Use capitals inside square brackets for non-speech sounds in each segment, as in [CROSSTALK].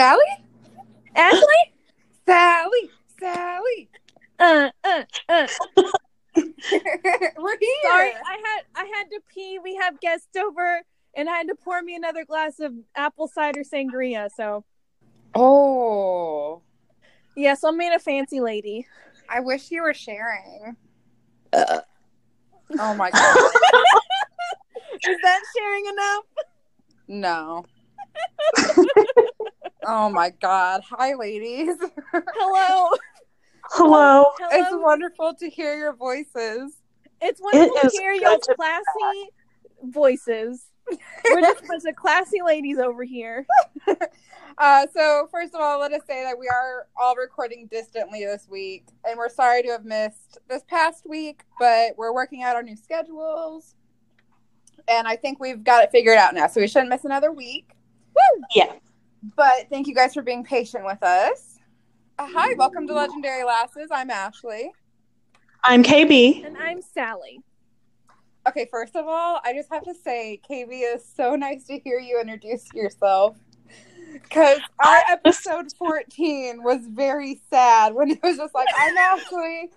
Sally? Ashley? [LAUGHS] Sally! Sally! Uh, uh, uh. [LAUGHS] We're here. Sorry, I had I had to pee. We have guests over, and I had to pour me another glass of apple cider sangria. So Oh, yes, I'm being a fancy lady. I wish you were sharing. Uh. Oh my god. [LAUGHS] Is that sharing enough? no. Oh my god. Hi, ladies. [LAUGHS] Hello. hello. It's wonderful to hear your voices. It's wonderful It to hear your to be classy voices. [LAUGHS] We're just a bunch of classy ladies over here. [LAUGHS] Uh, so, first of all, let us say that we are all recording distantly this week, and we're sorry to have missed this past week, but we're working out our new schedules, and I think we've got it figured out now, so we shouldn't miss another week. Woo! Yeah. But thank you guys for being patient with us. Uh, hi, welcome to Legendary Lasses. I'm Ashley. I'm KB. And I'm Sally. Okay, first of all, I just have to say, KB is so nice to hear you introduce yourself. Because our [LAUGHS] episode 14 was very sad when it was just like, I'm Ashley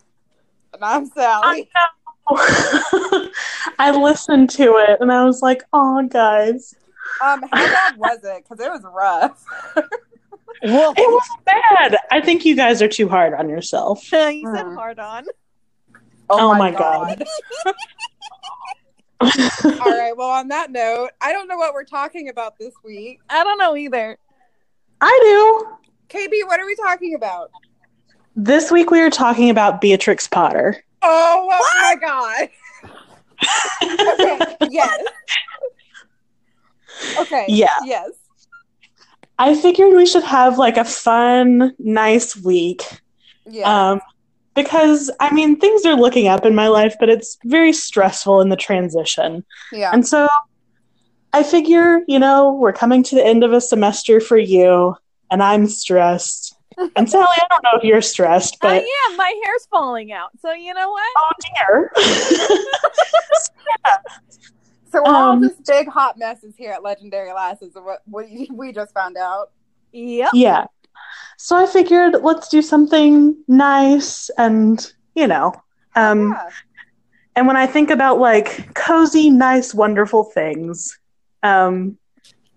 and I'm Sally. I know. [LAUGHS] I listened to it and I was like, oh, guys. Um, how bad was it? Because it was rough. [LAUGHS] Well, It wasn't bad. I think you guys are too hard on yourself. [LAUGHS] you said Mm. hard on. Oh my God. [LAUGHS] All right, well, on that note, I don't know what we're talking about this week. I don't know either. I do. KB, what are we talking about? This week we are talking about Beatrix Potter. Oh, oh my God. Okay, yes. Okay. Yeah. Yes. I figured we should have like a fun, nice week. Yeah. Um, because I mean, things are looking up in my life, but it's very stressful in the transition. yeah. And so I figure, you know, we're coming to the end of a semester for you, and I'm stressed. [LAUGHS] And Sally, I don't know if you're stressed, but I am. My hair's falling out. So you know what? oh dear. [LAUGHS] [LAUGHS] So we're all Um, just big hot messes here at Legendary Lasses of what we, we just found out. Yep. yeah. So I figured let's do something nice and, you know, um, yeah. and when I think about like cozy, nice, wonderful things, um,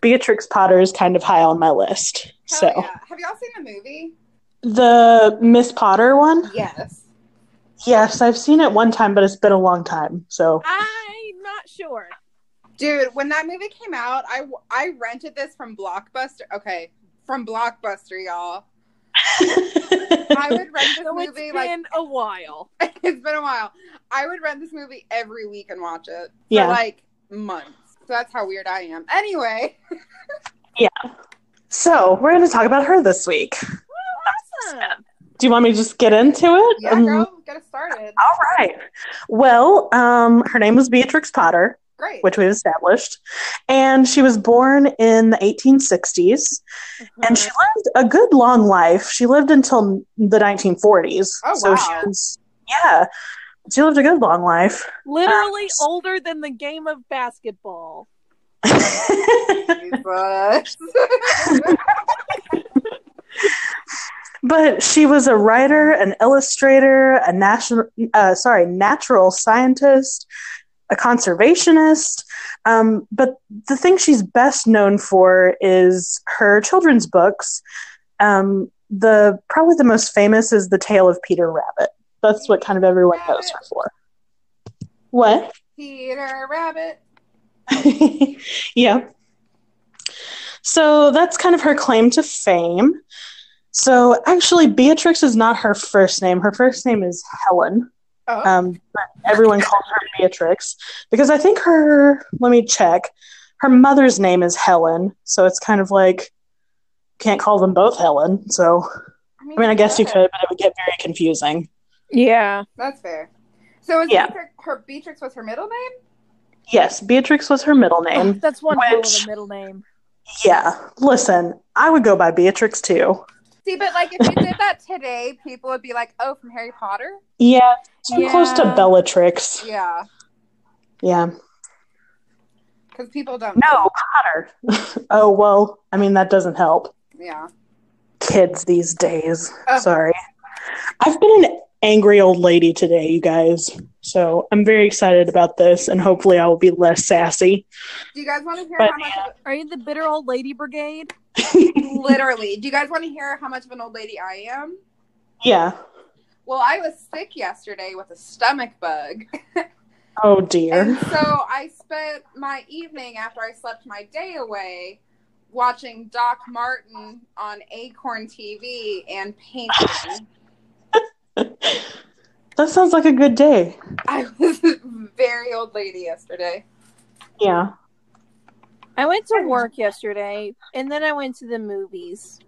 Beatrix Potter is kind of high on my list. Hell so yeah. Have y'all seen the movie? the Miss Potter one? Yes. Yes, I've seen it one time, but it's been a long time. So I'm not sure. Dude, when that movie came out, I, I rented this from Blockbuster. Okay, from Blockbuster, y'all. [LAUGHS] I would rent this So movie it's like been a while. [LAUGHS] it's been a while. I would rent this movie every week and watch it for Yeah. like months. So that's how weird I am. Anyway, [LAUGHS] yeah. so we're going to talk about her this week. Awesome. Do you want me to just get into it? yeah, Um, girl, get us started. All right. Well, um, her name was Beatrix Potter, Great. which we've established, and she was born in the 1860s, and she lived a good long life. She lived until the 1940s. Oh, so wow. she was, yeah, she lived a good long life. Literally Um, older than the game of basketball. [LAUGHS] But she was a writer, an illustrator, a national, uh, sorry, natural scientist, a conservationist. Um, but the thing she's best known for is her children's books. Um, the probably the most famous is the Tale of Peter Rabbit. That's what kind of everyone knows her for. What? Peter Rabbit. [LAUGHS] yeah. So that's kind of her claim to fame. So actually, Beatrix is not her first name. Her first name is Helen. Oh, Um, but everyone calls her Beatrix because I think her. Let me check. Her mother's name is Helen, so it's kind of like can't call them both Helen. So I mean, I guess you could, but it would get very confusing. Yeah. That's fair. So is Yeah. Beatrix, her Beatrix was her middle name? Yes, Beatrix was her middle name. That's one hell of Which- middle name. Yeah, listen, I would go by Beatrix too. See, but like if you did that today, people would be like, "Oh, from Harry Potter." Yeah, too close to Bellatrix. Yeah. Yeah. because people don't. Know. No, Potter. [LAUGHS] oh well, I mean that doesn't help. Yeah. Kids these days. Oh. Sorry. I've been an angry old lady today, you guys. So I'm very excited about this, and hopefully I will be less sassy. Do you guys want to hear But- how much? Of, Are you the bitter old lady brigade? Literally, do you guys want to hear how much of an old lady I am? yeah. Well, I was sick yesterday with a stomach bug. [LAUGHS] Oh dear. And so I spent my evening after I slept my day away watching Doc Martin on Acorn TV and painting. [LAUGHS] That sounds like a good day. I was a [LAUGHS] very old lady yesterday. Yeah. I went to work yesterday, and then I went to the movies.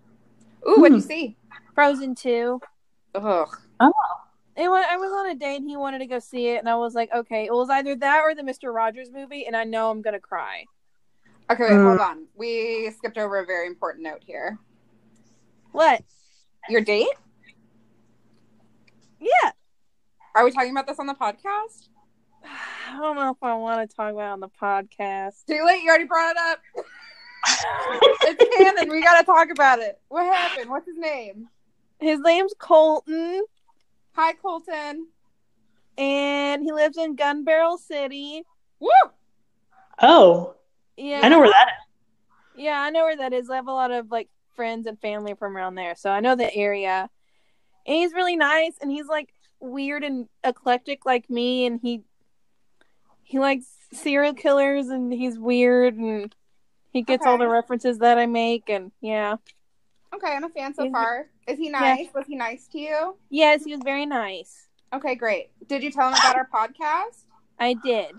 Ooh, what'd you Hmm. see? Frozen Two. Ugh. It wa- I was on a date, and he wanted to go see it, and I was like, okay, it was either that or the Mister Rogers movie, and I know I'm gonna cry. Okay, wait, Mm. hold on. We skipped over a very important note here. What? Your date? Yeah. Are we talking about this on the podcast? I don't know if I want to talk about it on the podcast. Too late. You already brought it up. it's canon. We gotta talk about it. What happened? What's his name? His name's Colton, Hi, Colton. and he lives in Gun Barrel City. Woo! Oh, Yeah, I know where that is. Yeah, I know where that is. I have a lot of like friends and family from around there, so I know the area. And he's really nice, and he's like weird and eclectic like me, and he he likes serial killers, and he's weird, and he gets all the references that I make, and yeah, Okay, I'm a fan so He's- far. Is he nice? Was he nice to you? yes, he was very nice. Okay, great. Did you tell him about our podcast? I did.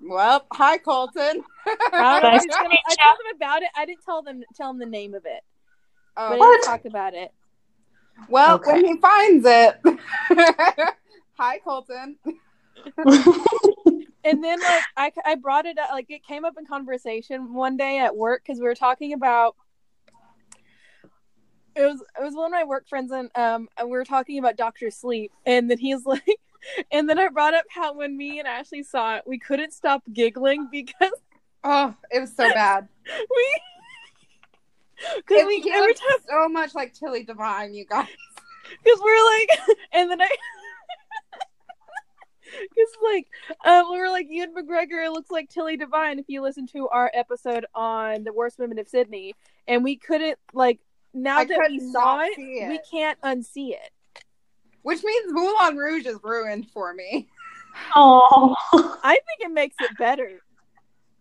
Well, hi, Colton. I, don't know if Nice he's to gonna- I told him about it. I didn't tell them tell him the name of it, but I Oh, didn't What? talk about it. well, Okay. when he finds it. [LAUGHS] hi, Colton. [LAUGHS] and then like I, I brought it up like it came up in conversation one day at work because we were talking about it was it was one of my work friends and um and we were talking about Doctor Sleep and then he's [LAUGHS] like and then I brought up how when me and Ashley saw it we couldn't stop giggling because Oh, it was so bad. [LAUGHS] we because we every time so much like Tilly Devine, you guys. [LAUGHS] because we're like and then I [LAUGHS] Because like um, we were like Ewan McGregor it looks like Tilly Devine if you listen to our episode on the worst women of Sydney, and we couldn't like now I that we saw it, it. we can't unsee it. Which means Moulin Rouge is ruined for me. [LAUGHS] Oh. I think it makes it better.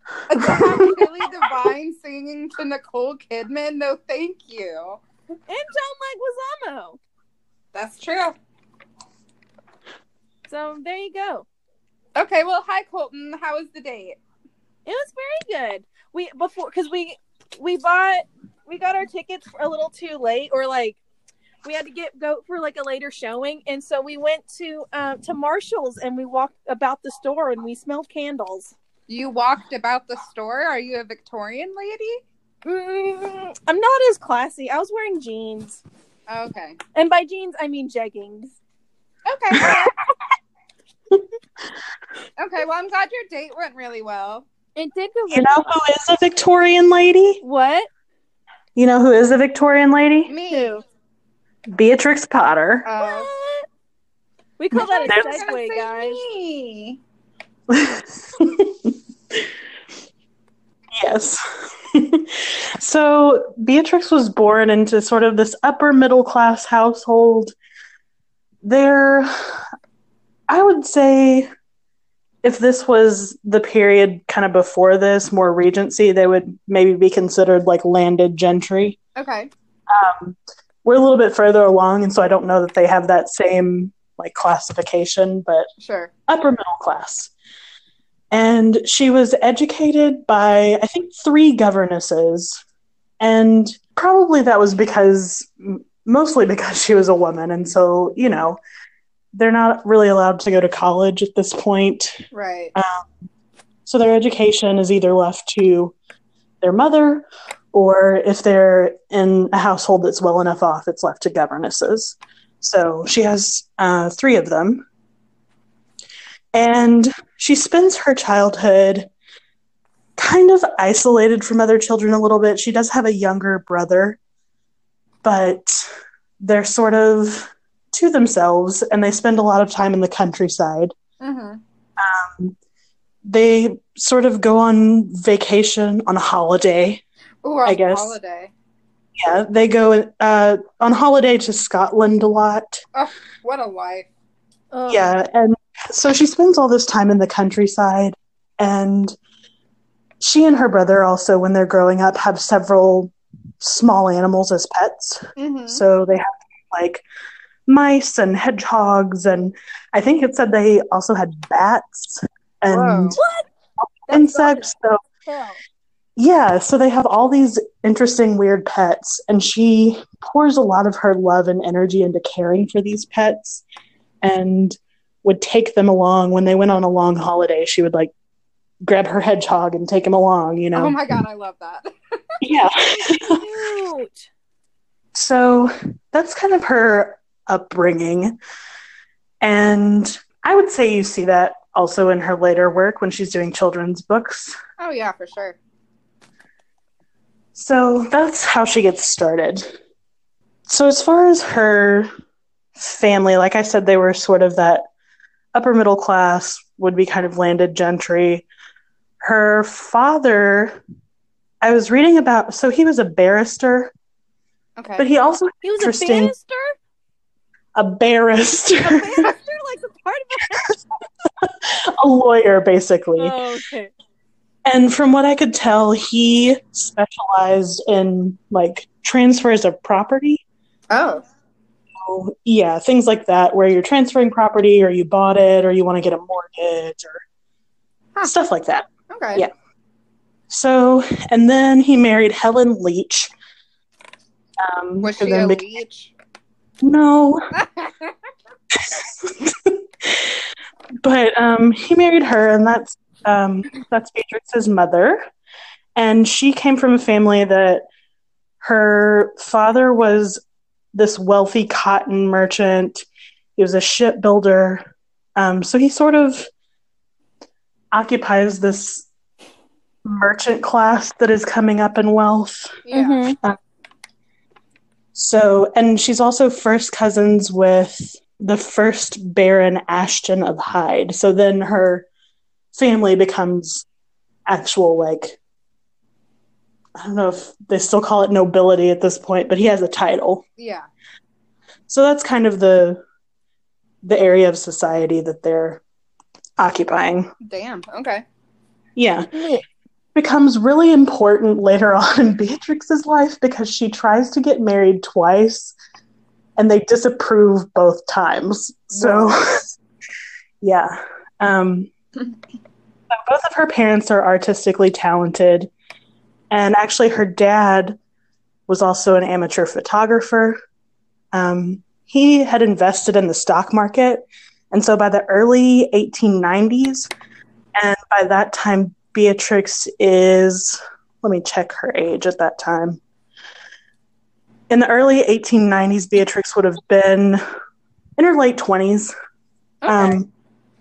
[LAUGHS] Tilly Devine singing to Nicole Kidman, no thank you. And John Leguizamo. That's true. So there you go. Okay, well, hi Colton. How was the date? It was very good. We before because we we bought we got our tickets a little too late, or like we had to get go for like a later showing, and so we went to um, to Marshalls and we walked about the store and we smelled candles. You walked about the store. Are you a Victorian lady? Mm, I'm not as classy. I was wearing jeans, Okay. and by jeans I mean jeggings. Okay. [LAUGHS] okay. Well, I'm glad your date went really well. It did go. You know who is a Victorian lady? what? You know who is a Victorian lady? Me. Who? Beatrix Potter. Oh. What? We call that a There's- I was segue, guys. me. [LAUGHS] yes. [LAUGHS] so Beatrix was born into sort of this upper middle class household. There, I would say, if this was the period kind of before this, more Regency, they would maybe be considered like landed gentry. Okay. Um, we're a little bit further along, and so I don't know that they have that same like classification, but Sure. upper middle class. And she was educated by, I think, three governesses. And probably that was because, mostly because she was a woman. And so, you know, they're not really allowed to go to college at this point. Right. So their education is either left to their mother, or if they're in a household that's well enough off, it's left to governesses. So she has uh, three of them. And she spends her childhood kind of isolated from other children a little bit. She does have a younger brother, but they're sort of to themselves and they spend a lot of time in the countryside. Mm-hmm. Um, they sort of go on vacation on a holiday. Ooh, I guess. holiday. Yeah, they go uh, on holiday to Scotland a lot. Oh, what a life. Oh. Yeah, and so she spends all this time in the countryside, and she and her brother also, when they're growing up, have several small animals as pets. Mm-hmm. So they have like mice and hedgehogs, and I think it said they also had bats and What? Insects. So Hell. yeah, so they have all these interesting, weird pets, and she pours a lot of her love and energy into caring for these pets and would take them along when they went on a long holiday. She would like grab her hedgehog and take him along, you know? Oh my god, I love that. yeah. Cute. [LAUGHS] so that's kind of her upbringing. And I would say you see that also in her later work when she's doing children's books. Oh yeah, for sure. So that's how she gets started. So, as far as her family, like I said, they were sort of that upper middle class, would be kind of landed gentry. Her father, I was reading about, so he was a barrister, Okay. but he also He was a barrister? A barrister, A barrister? like the part of [LAUGHS] a lawyer basically. Oh, okay. And from what I could tell, he specialized in like transfers of property. oh. So, yeah, things like that, where you're transferring property or you bought it or you want to get a mortgage or Huh. stuff like that. Okay. Yeah. So, and then he married Helen Leech. Um, Was who she a bec- leech? No, [LAUGHS] but um, he married her, and that's um, that's Beatrix's mother, and she came from a family that her father was this wealthy cotton merchant. He was a shipbuilder, um, so he sort of occupies this merchant class that is coming up in wealth. yeah. Mhm. So, and she's also first cousins with the first Baron Ashton of Hyde. So then her family becomes actual, like, I don't know if they still call it nobility at this point, but he has a title. Yeah. So that's kind of the the area of society that they're occupying. Damn. Okay. Yeah. Becomes really important later [LAUGHS] on in Beatrix's life because she tries to get married twice and they disapprove both times. So, [LAUGHS] yeah. Um, both of her parents are artistically talented. And actually, her dad was also an amateur photographer. Um, he had invested in the stock market. And so by the early 1890s, and by that time, Beatrix is, let me check her age at that time. In the early 1890s, Beatrix would have been in her late 20s. Okay. Um,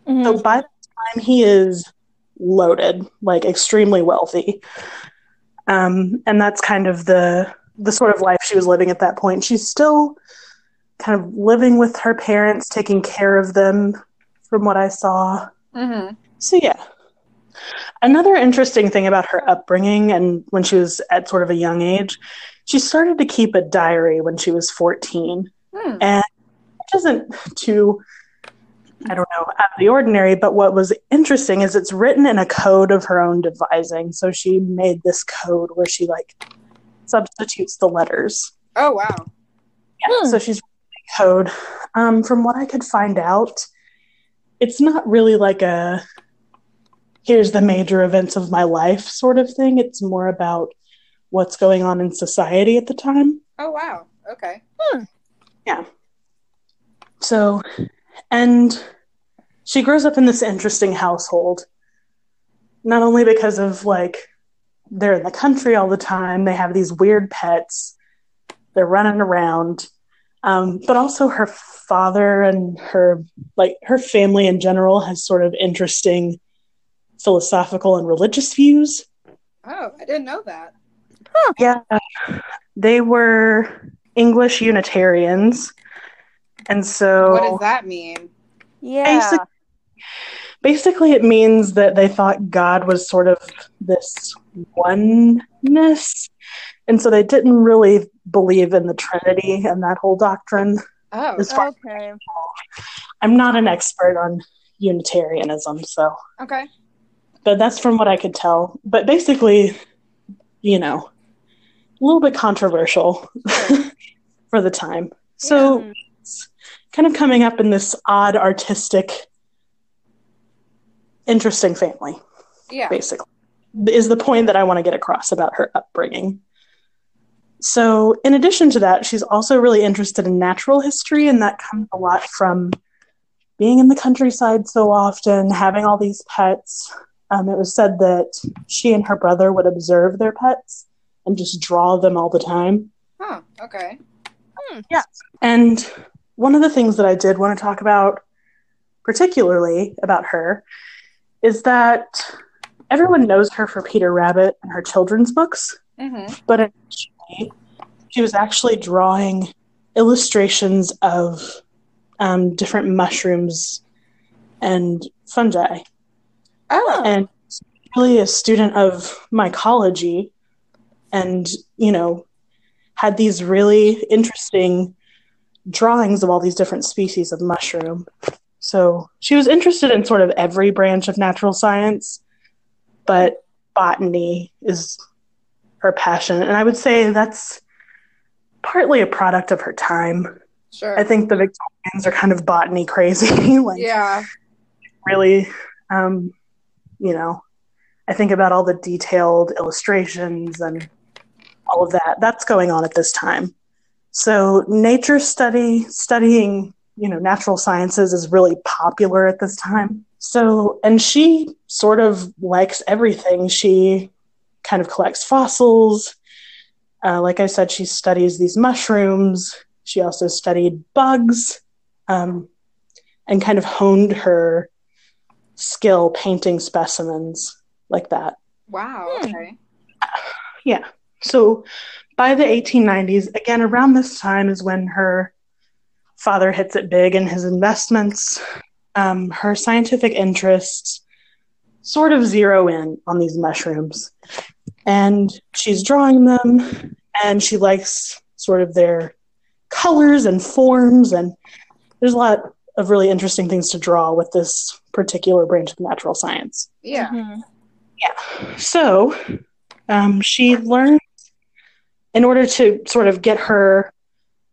Mhm. so by the time, he is loaded, like extremely wealthy. Um, and that's kind of the the sort of life she was living at that point. She's still kind of living with her parents, taking care of them, from what I saw. mm-hmm. So yeah. Another interesting thing about her upbringing and when she was at sort of a young age, she started to keep a diary when she was 14. Hmm. And it isn't too I don't know, out of the ordinary, but what was interesting is it's written in a code of her own devising. So she made this code where she like substitutes the letters. Oh wow. Yeah, Hmm. so she's code. Um, from what I could find out, it's not really like a here's the major events of my life sort of thing. It's more about what's going on in society at the time. Oh wow. Okay. Yeah. So, and she grows up in this interesting household. Not only because of like they're in the country all the time, they have these weird pets, they're running around, um, but also her father and her like her family in general has sort of interesting philosophical and religious views. Oh, I didn't know that. Yeah, they were English Unitarians, and so What does that mean? Yeah. Basic- basically it means that they thought God was sort of this oneness, and so they didn't really believe in the Trinity and that whole doctrine. Oh, As far Okay. I'm not an expert on Unitarianism, so okay. But that's from what I could tell. But basically, you know, a little bit controversial [LAUGHS] for the time. So Yeah. it's kind of coming up in this odd, artistic, interesting family, Yeah. basically, is the point that I want to get across about her upbringing. So, in addition to that, she's also really interested in natural history, and that comes a lot from being in the countryside so often, having all these pets. Um, it was said that she and her brother would observe their pets and just draw them all the time. Huh. Okay. Yeah. And one of the things that I did want to talk about, particularly about her, is that everyone knows her for Peter Rabbit and her children's books, Mm-hmm. but initially, she was actually drawing illustrations of um, different mushrooms and fungi. Oh. and really a student of mycology and you know had these really interesting drawings of all these different species of mushroom so she was interested in sort of every branch of natural science but botany is her passion and i would say that's partly a product of her time Sure. i think the victorians are kind of botany crazy [LAUGHS] like yeah. really um, you know i think about all the detailed illustrations and all of that. That's going on at this time. So nature study studying you know natural sciences is really popular at this time. So and she sort of likes everything. She kind of collects fossils. Uh, like i said she studies these mushrooms. She also studied bugs um, and kind of honed her skill painting specimens like that. Wow. Hmm. Okay. Yeah. So by the 1890s, again, around this time is when her father hits it big in his investments. Um, her scientific interests sort of zero in on these mushrooms. And she's drawing them, and she likes sort of their colors and forms. And there's a lot of really interesting things to draw with this particular branch of natural science. Yeah. Mhm. So um, she learned, in order to sort of get her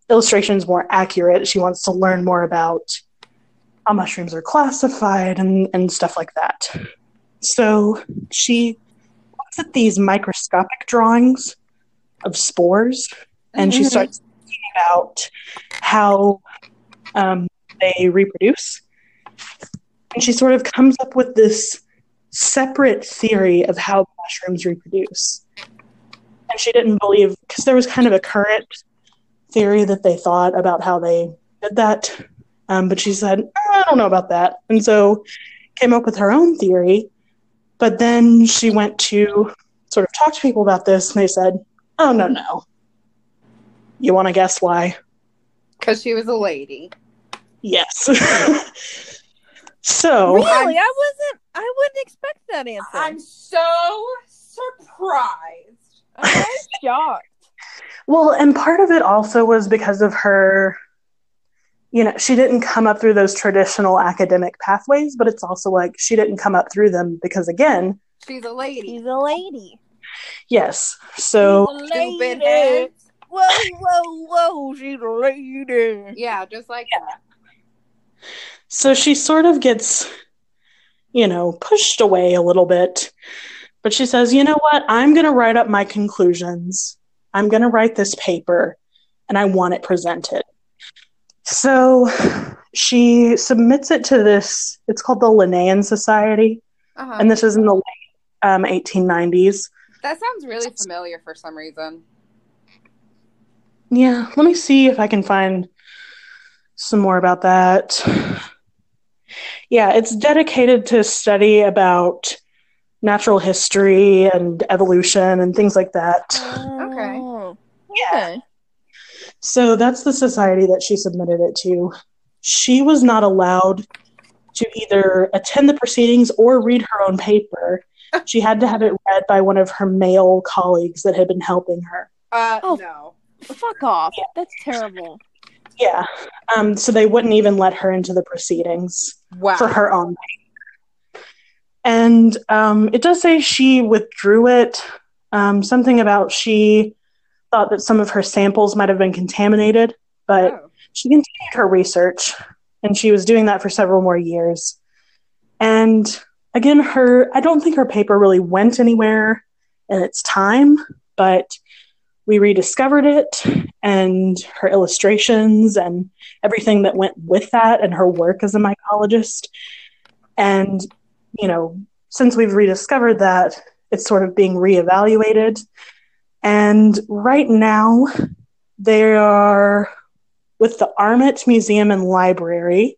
illustrations more accurate, she wants to learn more about how mushrooms are classified and, and stuff like that. So she looks at these microscopic drawings of spores and she Mhm. starts thinking about how um, they reproduce. And she sort of comes up with this separate theory of how mushrooms reproduce. And she didn't believe, because there was kind of a current theory that they thought about how they did that. Um, but she said, I don't know about that. And so came up with her own theory. But then she went to sort of talk to people about this, and they said, Oh, no, no. You want to guess why? Because she was a lady. Yes. [LAUGHS] so. Really? I wasn't. I wouldn't expect that answer. I'm so surprised. I'm shocked. Well, and part of it also was because of her, you know, she didn't come up through those traditional academic pathways, but it's also like she didn't come up through them because, again, She's a lady. She's a lady. yes. So, She's a Stupid lady. heads. Whoa, whoa, whoa! She's a lady. Yeah, just like that. So she sort of gets, you know, pushed away a little bit. But she says, you know what? I'm going to write up my conclusions. I'm going to write this paper and I want it presented. So she submits it to this, it's called the Linnean Society. Uh-huh. and this is in the late um, 1890s. that sounds really familiar for some reason. Yeah, let me see if I can find some more about that. Yeah, it's dedicated to study about natural history and evolution and things like that. Okay. Yeah. okay. So that's the society that she submitted it to. She was not allowed to either attend the proceedings or read her own paper. [LAUGHS] She had to have it read by one of her male colleagues that had been helping her. Uh, Oh. no. Fuck off. That's terrible. Yeah. Um, so they wouldn't even let her into the proceedings Wow. for her own paper. And um, it does say she withdrew it. Um, something about she thought that some of her samples might have been contaminated, but Oh. she continued her research and she was doing that for several more years. And again, her I don't think her paper really went anywhere in its time, but we rediscovered it and her illustrations and everything that went with that and her work as a mycologist. And, you know, since we've rediscovered that, it's sort of being reevaluated. And right now, they are with the Armitt Museum and Library.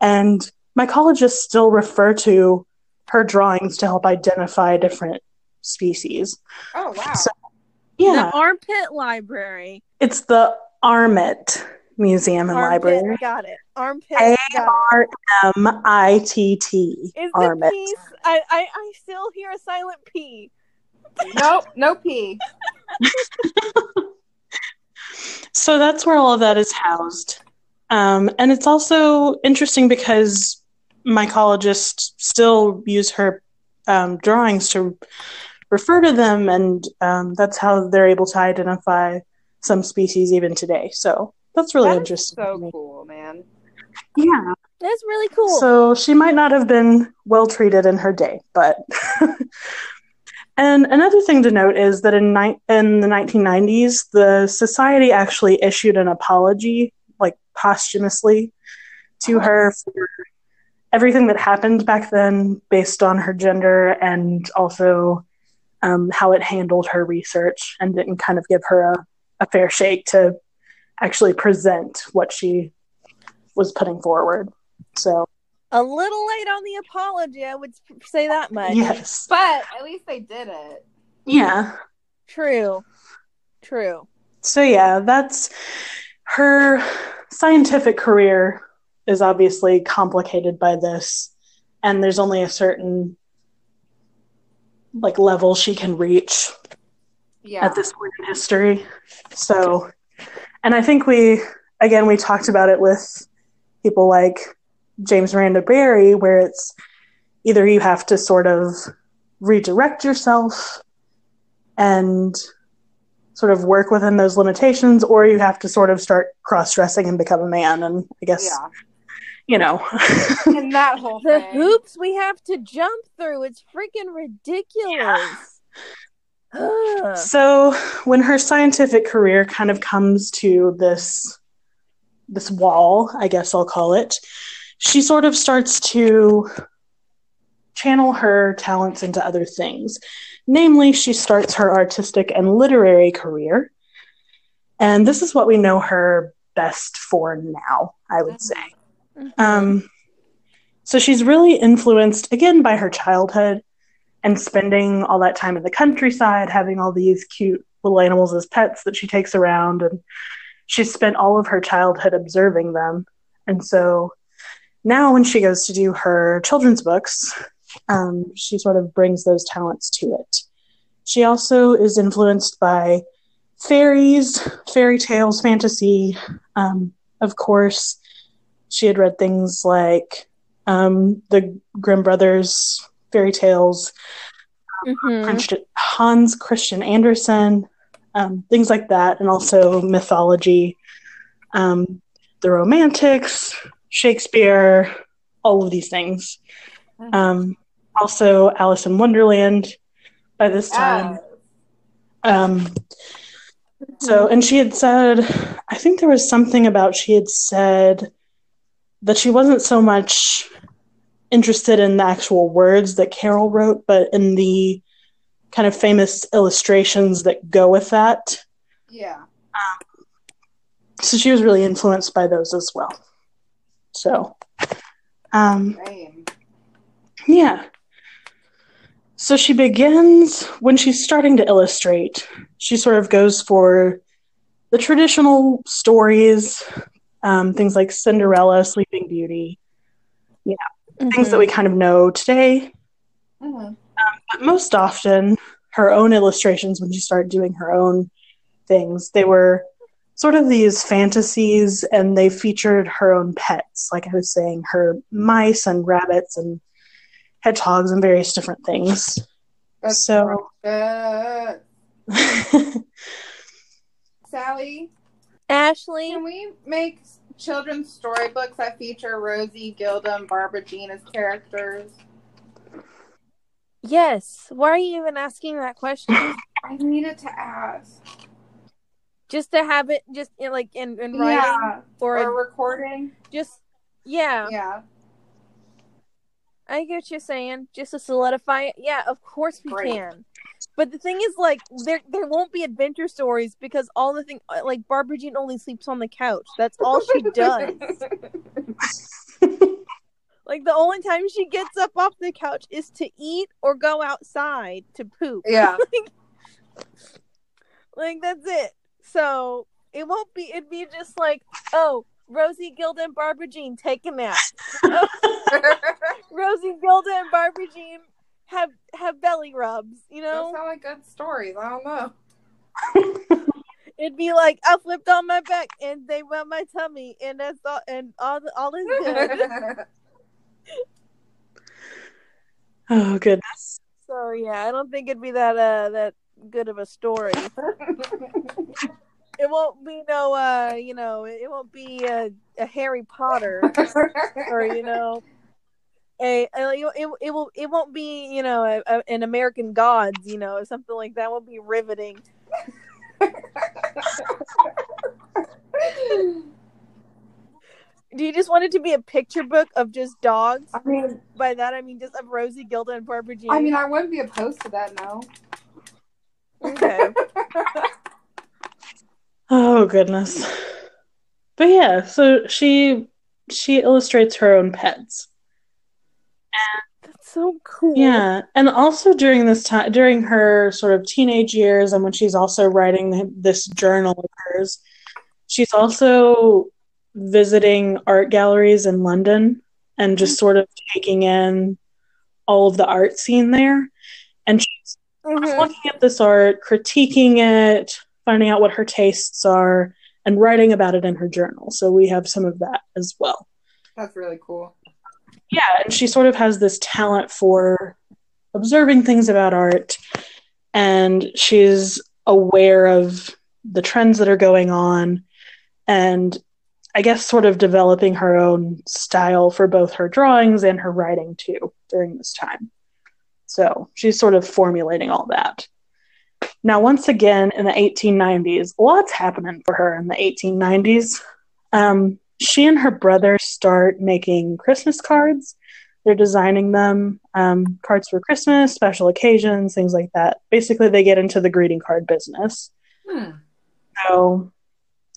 And mycologists still refer to her drawings to help identify different species. Oh wow. So- Yeah, The armpit library. it's the Armitt Museum and Armpit, Library. got it. Armpit, A got R M I T T. it. Is the Armitt. piece? I, I I still hear a silent P. nope. No P. [LAUGHS] So that's where all of that is housed. Um, and it's also interesting because mycologists still use her um, drawings to refer to them, and um, that's how they're able to identify some species even today. So that's really That is interesting. to So cool, man. Yeah. That's really cool. So she might not have been well treated in her day, but. [LAUGHS] and another thing to note is that in, ni- in the 1990s, the society actually issued an apology, like posthumously, to her for everything that happened back then based on her gender and also um, how it handled her research and didn't kind of give her a, a fair shake to actually present what she was putting forward. So, a little late on the apology, I would say that much. yes. But at least they did it. Yeah. True. True. So, yeah, that's her scientific career is obviously complicated by this. And there's only a certain like level she can reach Yeah. at this point in history. So, and I think we, again, we talked about it with people like James Randa Berry, where it's either you have to sort of redirect yourself and sort of work within those limitations, or you have to sort of start cross dressing and become a man. And I guess, yeah. You know, And that whole The thing. hoops we have to jump through, it's freaking ridiculous. Ugh. So when her scientific career kind of comes to this this wall, I guess I'll call it, she sort of starts to channel her talents into other things. Namely, she starts her artistic and literary career. And this is what we know her best for now, I would mm-hmm. say. Um, so she's really influenced again by her childhood and spending all that time in the countryside, having all these cute little animals as pets that she takes around, and she spent all of her childhood observing them. And so now, when she goes to do her children's books, um, she sort of brings those talents to it. She also is influenced by fairies, fairy tales, fantasy. Um, of course, she had read things like um, the Grimm brothers fairy tales, Mhm. Hans Christian Andersen, um, things like that, and also mythology, um, the Romantics, Shakespeare, all of these things. Um, also, Alice in Wonderland by this time. Um, so, and she had said, I think there was something about she had said that she wasn't so much interested in the actual words that Carroll wrote, but in the kind of famous illustrations that go with that. Yeah. So she was really influenced by those as well. So, um, yeah. So she begins when she's starting to illustrate. She sort of goes for the traditional stories, um, things like Cinderella, Sleeping Beauty, Mm-hmm. things that we kind of know today. Mhm. But most often, her own illustrations, when she started doing her own things, they were sort of these fantasies and they featured her own pets. Like I was saying, her mice and rabbits and hedgehogs and various different things. That's So- [LAUGHS] Sally, Ashley, can we make children's storybooks that feature Rosie, Gilda, and Barbara Jean as characters? yes. Why are you even asking that question? [GASPS] I needed to ask. just to have it, just in, like in, in writing, Yeah, or, or recording. just yeah. Yeah, I get what you're saying. Just to solidify it. Yeah, of course we Great. can. But the thing is, like, there there won't be adventure stories because all the thing, uh, like, Barbara Jean only sleeps on the couch. That's all she [LAUGHS] does. like, the only time she gets up off the couch is to eat or go outside to poop. yeah. [LAUGHS] Like, that's it. So it won't be. It'd be just like, oh, Rosie, Gilda, and Barbara Jean take a nap. [LAUGHS] Rosie, Gilda, and Barbara Jean have have belly rubs. You Those know, sound like good stories. I don't know. [LAUGHS] it'd be like I flipped on my back and they went my tummy, and that's all. And all all is good. [LAUGHS] oh, goodness. so yeah, I don't think it'd be that uh that good of a story. It won't be no uh you know it won't be a, a Harry Potter [LAUGHS] or you know. A, a it, it will it won't be you know a, a, an American Gods you know something like that will be riveting. Do you just want it to be a picture book of just dogs? I mean, By that I mean just of Rosie, Gilda, and Barbara Jean. I mean, I wouldn't be opposed to that. No. okay. [LAUGHS] Oh, goodness. But yeah, so she she illustrates her own pets. That's so cool. Yeah, and also during this time, during her sort of teenage years, and when she's also writing this journal of hers, she's also visiting art galleries in London and just sort of taking in all of the art scene there. And she's Mhm. looking at this art, critiquing it, finding out what her tastes are, and writing about it in her journal. So we have some of that as well. That's really cool. Yeah, and she sort of has this talent for observing things about art, and she's aware of the trends that are going on, and I guess sort of developing her own style for both her drawings and her writing too during this time. So she's sort of formulating all that. Now, once again, in the 1890s, lots happening for her in the 1890s. Um, she and her brother start making Christmas cards. They're designing them, um, cards for Christmas, special occasions, things like that. Basically, they get into the greeting card business. Hmm. So,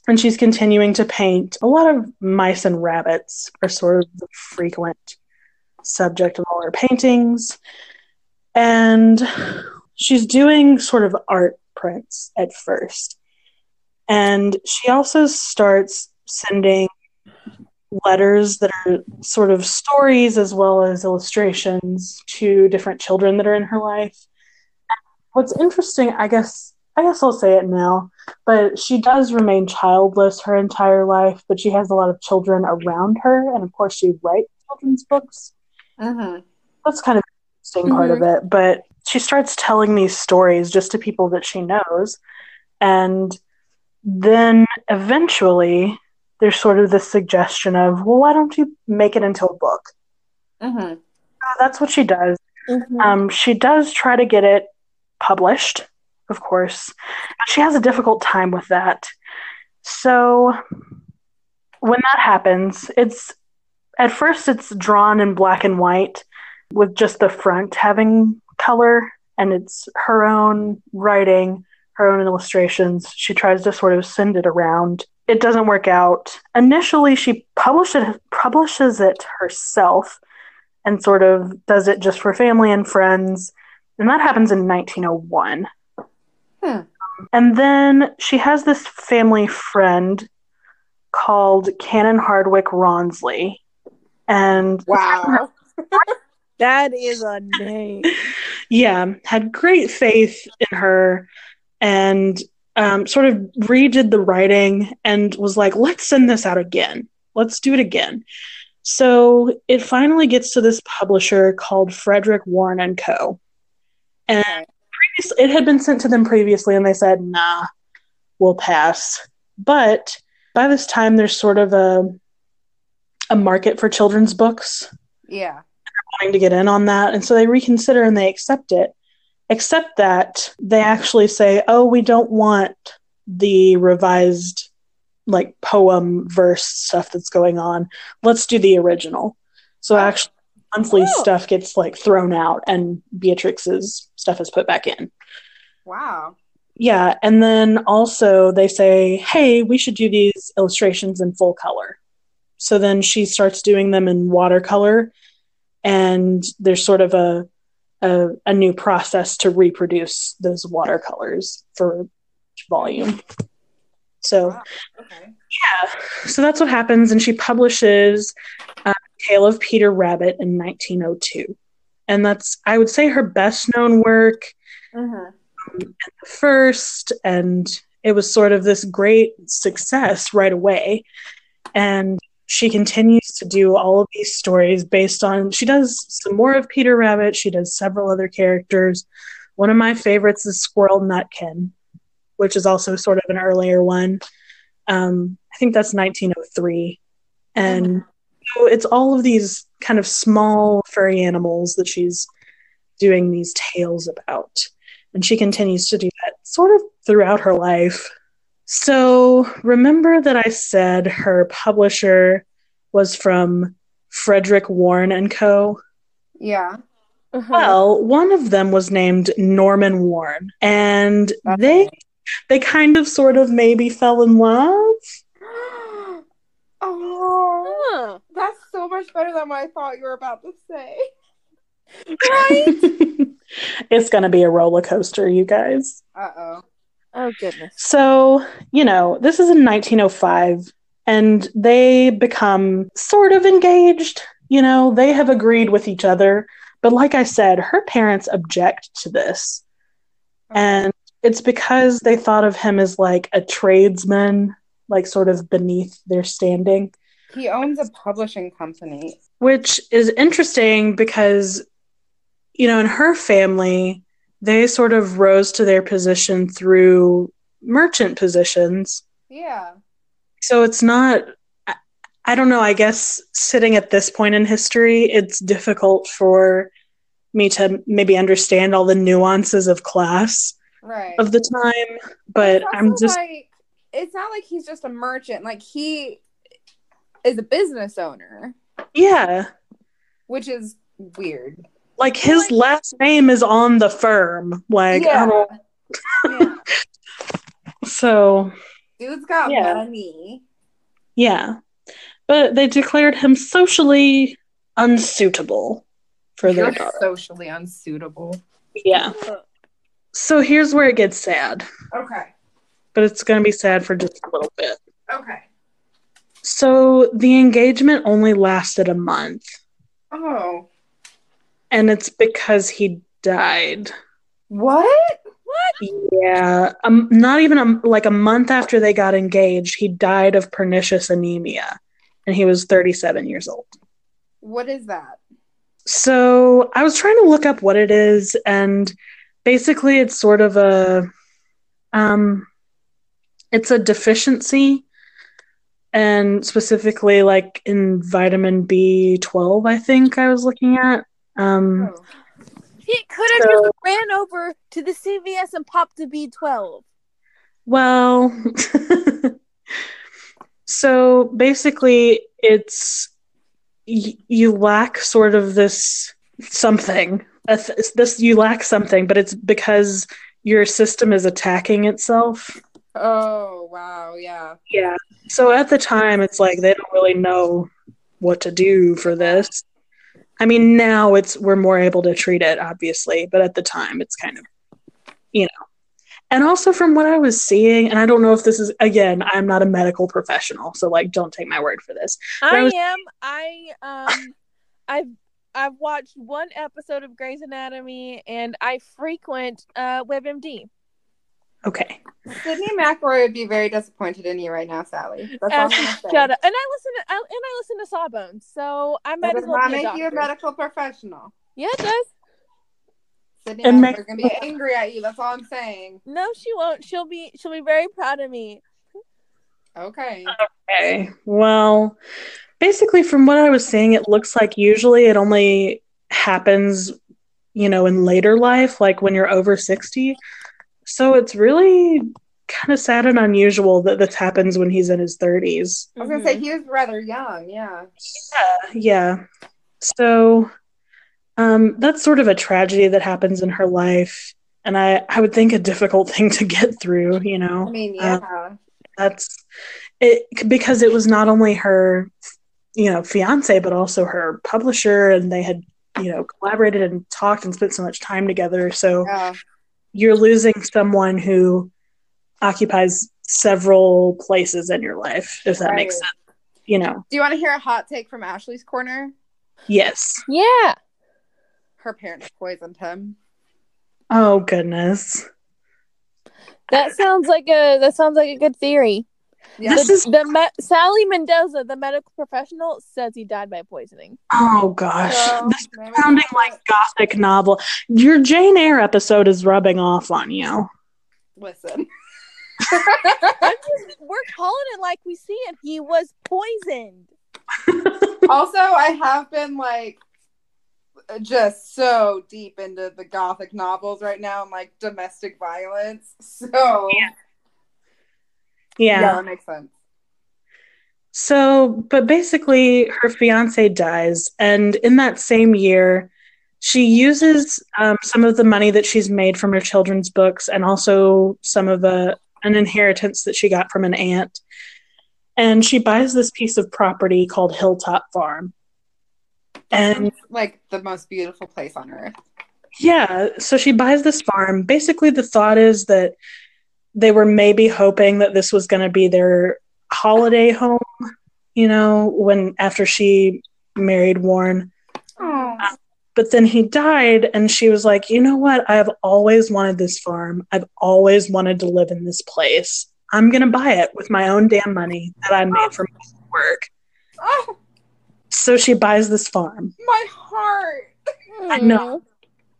and she's continuing to paint. A lot of mice and rabbits are sort of the frequent subject of all her paintings. And she's doing sort of art prints at first. And she also starts sending letters that are sort of stories as well as illustrations to different children that are in her life. What's interesting, I guess, I guess I'll say it now, but she does remain childless her entire life, but she has a lot of children around her, and of course, she writes children's books. Mm-hmm. That's kind of the interesting part of it. But she starts telling these stories just to people that she knows, and then eventually there's sort of this suggestion of, well, why don't you make it into a book? Mm-hmm. So that's what she does. Mhm. Um, she does try to get it published, of course, but she has a difficult time with that. So when that happens, it's at first it's drawn in black and white with just the front having color, and it's her own writing, her own illustrations. She tries to sort of send it around. It doesn't work out. Initially, she published it, publishes it herself and sort of does it just for family and friends. And that happens in 1901. Hmm. And then she has this family friend called Canon Hardwicke Rawnsley. And Wow. [LAUGHS] [LAUGHS] That is a name. yeah, had great faith in her and um, sort of redid the writing and was like, let's send this out again. Let's do it again. So it finally gets to this publisher called Frederick Warren and Co. And previous- it had been sent to them previously, and they said, nah, we'll pass. But by this time, there's sort of a a market for children's books Yeah. Wanting to get in on that. And so they reconsider and they accept it. Except that they actually say, oh, we don't want the revised like poem verse stuff that's going on. Let's do the original. So actually Rawnsley Oh. stuff gets like thrown out and Beatrix's stuff is put back in. Wow. Yeah, and then also they say, "Hey, we should do these illustrations in full color." So then she starts doing them in watercolor, and there's sort of a a, a new process to reproduce those watercolors for volume. So Wow. Okay. so that's what happens, and she publishes uh, Tale of Peter Rabbit in 1902, and that's I would say her best known work Mm-hmm. first and it was sort of this great success right away and she continues to do all of these stories based on she does some more of peter rabbit she does several other characters. One of my favorites is squirrel nutkin which is also sort of an earlier one. Um, i think that's 1903 and so it's all of these kind of small furry animals that she's doing these tales about. And she continues to do that sort of throughout her life. So remember that I said her publisher was from Frederick Warren and Co. Yeah. Uh-huh. Well, one of them was named Norman Warren, and That's they they kind of sort of maybe fell in love. [GASPS] oh, Huh. that's so much better than what I thought you were about to say. [LAUGHS] Right? it's going to be a roller coaster, you guys. Uh oh. Oh goodness. So, you know, this is in 1905, and they become sort of engaged. You know, they have agreed with each other. But like I said, her parents object to this. And it's because they thought of him as like a tradesman, like sort of beneath their standing, He owns a publishing company. which is interesting because, you know, in her family, they sort of rose to their position through merchant positions. Yeah. So it's not, I- I don't know, I guess sitting at this point in history, it's difficult for me to maybe understand all the nuances of class Right. of the time, but I'm just, like it's not like he's just a merchant. Like he is a business owner, yeah, which is weird. Like his Like- last name is on the firm. Like, I yeah. don't, yeah. [LAUGHS] so Dude's got Yeah. money. yeah. But they declared him socially unsuitable for their You're daughter. socially unsuitable. Yeah. So here's where it gets sad, Okay. but it's going to be sad for just a little bit. Okay. So the engagement only lasted a month, Oh. And it's because he died. What? What? Yeah, um, not even a, like a month after they got engaged, he died of pernicious anemia, and he was 37 years old. What is that? So I was trying to look up what it is, and basically, it's sort of a, um, it's a deficiency, and specifically like in vitamin B12. I think I was looking at. Um, Oh. He could have So- just ran over to the CVS and popped a B12. Well, [LAUGHS] so basically, it's y- you lack sort of this something. Th- This you lack something, but it's because your system is attacking itself. Oh, wow. Yeah. Yeah. So at the time, it's like they don't really know what to do for this. I mean, now it's we're more able to treat it, obviously, but at the time, it's kind of, you know. And also, from what I was seeing, and I don't know if this is again, I'm not a medical professional, so like, don't take my word for this. But I was- am. I um, I've I've watched one episode of Grey's Anatomy, and I frequent uh, WebMD. Okay, Sydnee McElroy would be very disappointed in you right now, Sally. That's all Uh, I'm gonna shut up. And I listen to I, and I listen to Sawbones, so I might That as well not be a make you a doctor. medical professional. Yeah, it does. Sydnee And McElroy gonna be angry at you. That's all I'm saying. No, she won't. She'll be she'll be very proud of me. Okay. okay. Well, basically, from what I was seeing, it looks like usually it only happens, you know, in later life, like when you're over sixty. So it's really kind of sad and unusual that this happens when he's in his thirties. I was gonna say he was rather young. Yeah. Yeah, yeah. So um, that's sort of a tragedy that happens in her life, and I I would think a difficult [LAUGHS] thing to get through. You know, I mean, Uh, yeah. that's it because it was not only her, you know, fiance, but also her publisher, and they had you know collaborated and talked and spent so much time together. So yeah. You're losing someone who occupies several places in your life, if that makes sense. You know, Do you want to hear a hot take from Ashley's corner? yes. Yeah. Her parents poisoned him. Oh goodness. That sounds like a that sounds like a good theory. Yeah. This the, is- the me- Sally Mendoza, the medical professional, says he died by poisoning. Oh gosh, So, this is sounding like gothic novel. Your Jane Eyre episode is rubbing off on you. Listen. [LAUGHS] I'm just, we're calling it like we see it. He was poisoned. also, I have been like just so deep into the gothic novels right now and like domestic violence. So Yeah. Yeah that makes sense. So, but basically, her fiance dies, and in that same year, she uses um, some of the money that she's made from her children's books, and also some of a an inheritance that she got from an aunt, and she buys this piece of property called Hilltop Farm. And like the most beautiful place on earth. Yeah, so she buys this farm. Basically, the thought is that they were maybe hoping that this was going to be their holiday home, you know, when after she married Warren. Oh. But then he died, and she was like, you know what? I've always wanted this farm. I've always wanted to live in this place. I'm going to buy it with my own damn money that I made from work. oh So she buys this farm. my heart. I know.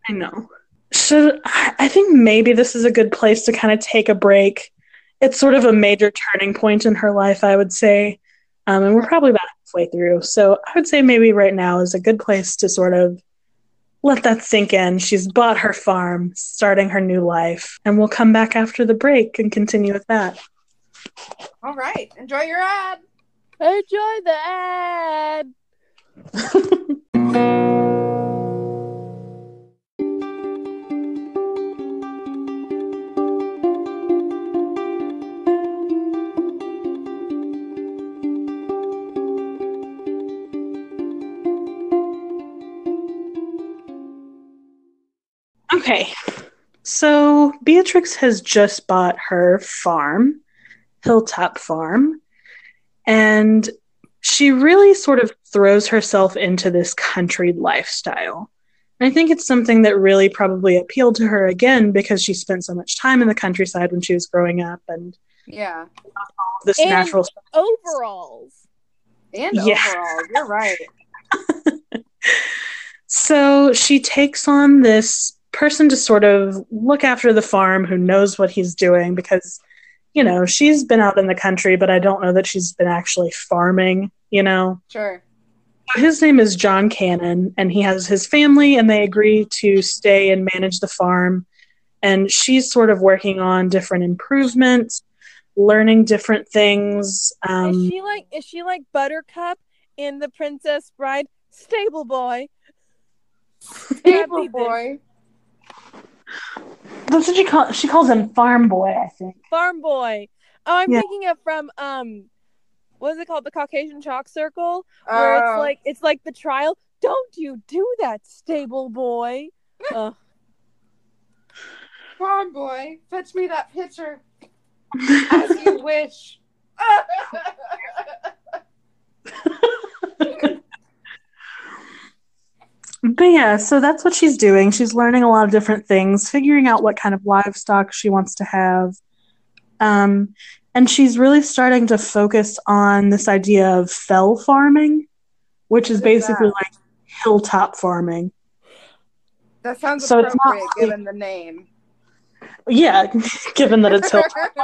I know. Should I I think maybe this is a good place to kind of take a break. It's sort of a major turning point in her life, I would say. Um, and we're probably about halfway through. So I would say maybe right now is a good place to sort of let that sink in. She's bought her farm, starting her new life. And we'll come back after the break and continue with that. All right. Enjoy your ad. Enjoy the ad. [LAUGHS] Okay. So Beatrix has just bought her farm, Hilltop Farm, and she really sort of throws herself into this country lifestyle. And I think it's something that really probably appealed to her again because she spent so much time in the countryside when she was growing up and Yeah. this And- natural Overalls. And Yeah. overall, you're right. [LAUGHS] So she takes on this person to sort of look after the farm who knows what he's doing because, you know, she's been out in the country, but I don't know that she's been actually farming, you know. Sure. His name is John Cannon, and he has his family, and they agree to stay and manage the farm. And she's sort of working on different improvements, learning different things. Um, is she like is she like Buttercup in the Princess Bride? Stable boy. Stable boy. That's what she, call, she calls him Farm Boy, I think. Farm boy. Oh, I'm Yeah. thinking of from um what is it called? The Caucasian Chalk Circle? Where Oh. it's like it's like the trial. Don't you do that, stable boy. [LAUGHS] Ugh. Farm boy, fetch me that pitcher [LAUGHS] as you wish. [LAUGHS] But yeah, so that's what she's doing. She's learning a lot of different things, figuring out what kind of livestock she wants to have. Um, and she's really starting to focus on this idea of fell farming, which is basically that? like hilltop farming. that sounds So it's not appropriate given the name. Yeah, [LAUGHS] given that it's hilltop.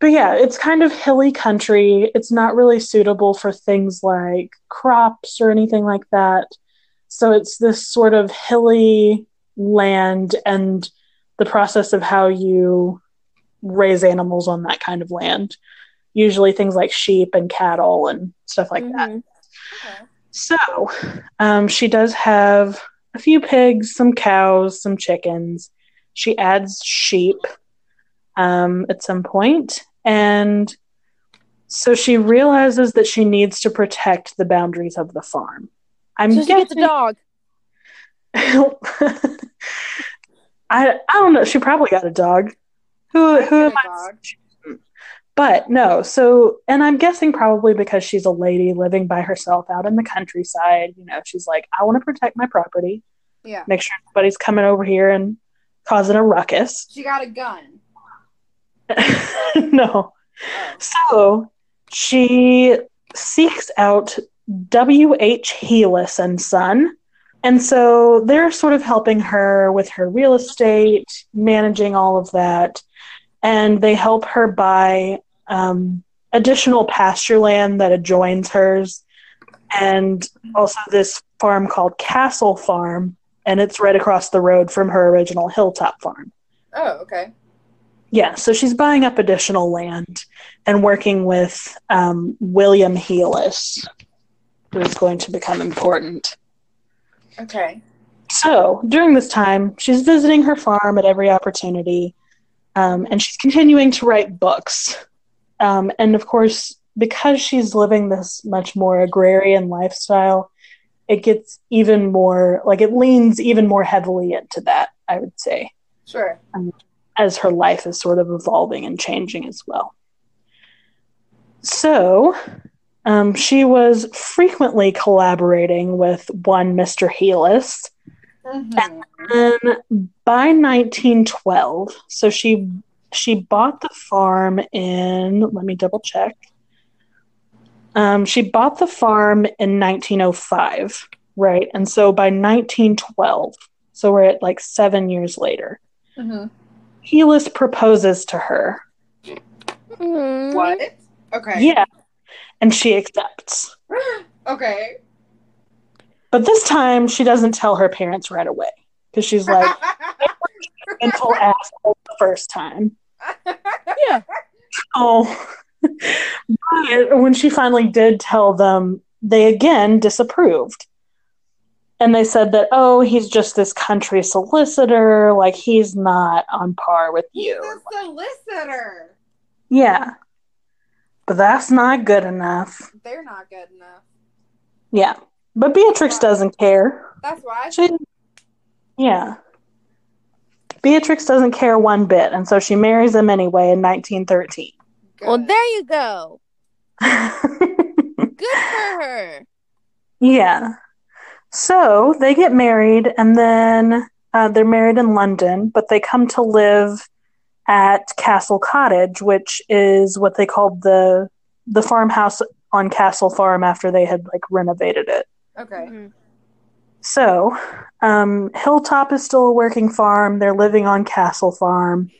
But yeah, it's kind of hilly country. It's not really suitable for things like crops or anything like that. So it's this sort of hilly land and the process of how you raise animals on that kind of land. Usually things like sheep and cattle and stuff like that. Mhm. Okay. So um, she does have a few pigs, some cows, some chickens. She adds sheep um, at some point, and so she realizes that she needs to protect the boundaries of the farm. I'm So she gets a dog. [LAUGHS] I I don't know. She probably got a dog. Who who am I? dog. But no. So, and I'm guessing probably because she's a lady living by herself out in the countryside. You know, she's like, I want to protect my property. Yeah. Make sure nobody's coming over here and causing a ruckus. She got a gun. [LAUGHS] no. Oh. So she seeks out W.H. Heelis and Son. And so they're sort of helping her with her real estate, managing all of that. And they help her buy um, additional pasture land that adjoins hers, and also this farm called Castle Farm. And it's right across the road from her original Hilltop Farm. Oh, okay. Yeah, so she's buying up additional land and working with um, William Heelis, is going to become important. Okay. So during this time, she's visiting her farm at every opportunity, um, and she's continuing to write books. Um, and of course, because she's living this much more agrarian lifestyle, it gets even more like it leans even more heavily into that, I would say Sure. as her life is sort of evolving and changing as well. So, um, she was frequently collaborating with one Mr. Heelis. Mhm. And by 1912, so she she bought the farm in. Let me double check. Um, she bought the farm in 1905, right? And so by 1912, so we're at like seven years later. Mhm. Heelis proposes to her. Mm. What? Okay. Yeah. And she accepts. [GASPS] okay. But this time she doesn't tell her parents right away because she's like, [LAUGHS] mental asshole the first time. [LAUGHS] Yeah. Oh. but when she finally did tell them, they again disapproved. And they said that, oh, he's just this country solicitor. Like, he's not on par with He's you. a solicitor. Yeah. But that's not good enough. They're not good enough. Yeah. But Beatrix doesn't care. That's why. She, yeah. Beatrix doesn't care one bit, and so she marries him anyway in 1913. Well, there you go. [LAUGHS] Good for her. yeah. So they get married, and then uh, they're married in London, but they come to live at Castle Cottage, which is what they called the the farmhouse on Castle Farm after they had like renovated it. Okay. Mhm. So, um, Hilltop is still a working farm. They're living on Castle Farm.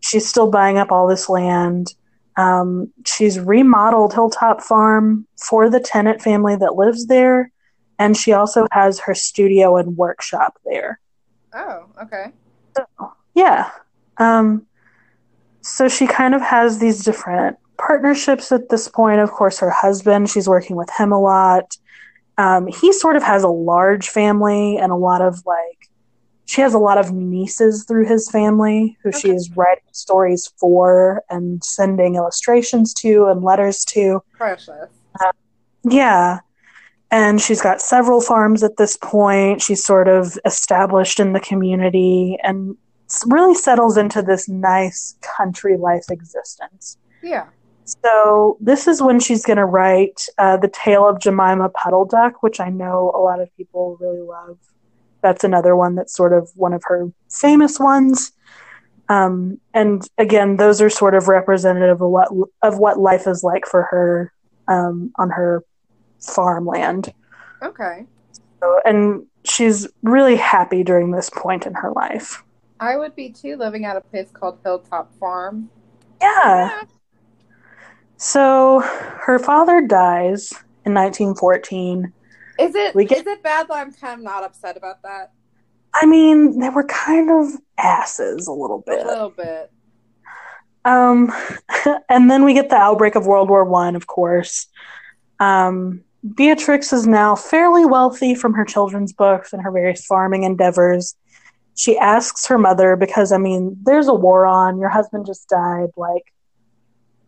She's still buying up all this land. Um, she's remodeled Hilltop Farm for the tenant family that lives there. And she also has her studio and workshop there. Oh, okay. Yeah. Um, so she kind of has these different partnerships at this point. Of course, her husband, she's working with him a lot. Um, he sort of has a large family and a lot of like, she has a lot of nieces through his family who she is writing stories for and sending illustrations to and letters to. Precious. Yeah. and she's got several farms at this point. She's sort of established in the community and really settles into this nice country life existence. Yeah. So this is when she's going to write uh, the tale of Jemima Puddle Duck, which I know a lot of people really love. That's another one that's sort of one of her famous ones. Um, and again, those are sort of representative of what of what life is like for her um, on her farmland. Okay. So, and she's really happy during this point in her life. I would be too living at a place called Hilltop Farm. Yeah. So her father dies in 1914. Is it We get- is it bad that I'm kind of not upset about that? I mean, they were kind of asses a little bit. A little bit. Um, [LAUGHS] and then we get the outbreak of World War One, of course. Um, Beatrix is now fairly wealthy from her children's books and her various farming endeavors. She asks her mother because, I mean, there's a war on. Your husband just died. Like,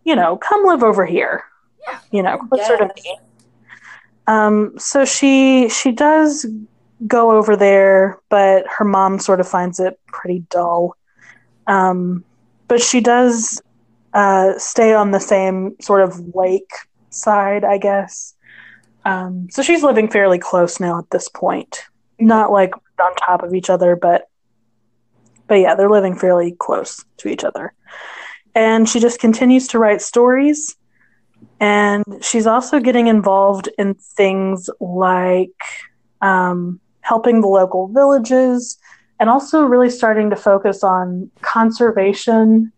you know, come live over here. Yeah. You know, what sort of Yes. um, so she she does go over there, but her mom sort of finds it pretty dull. Um, but she does uh, stay on the same sort of lake side, I guess. Um, so she's living fairly close now at this point. Not like on top of each other, but but yeah, they're living fairly close to each other. And she just continues to write stories. And she's also getting involved in things like um, helping the local villages and also really starting to focus on conservation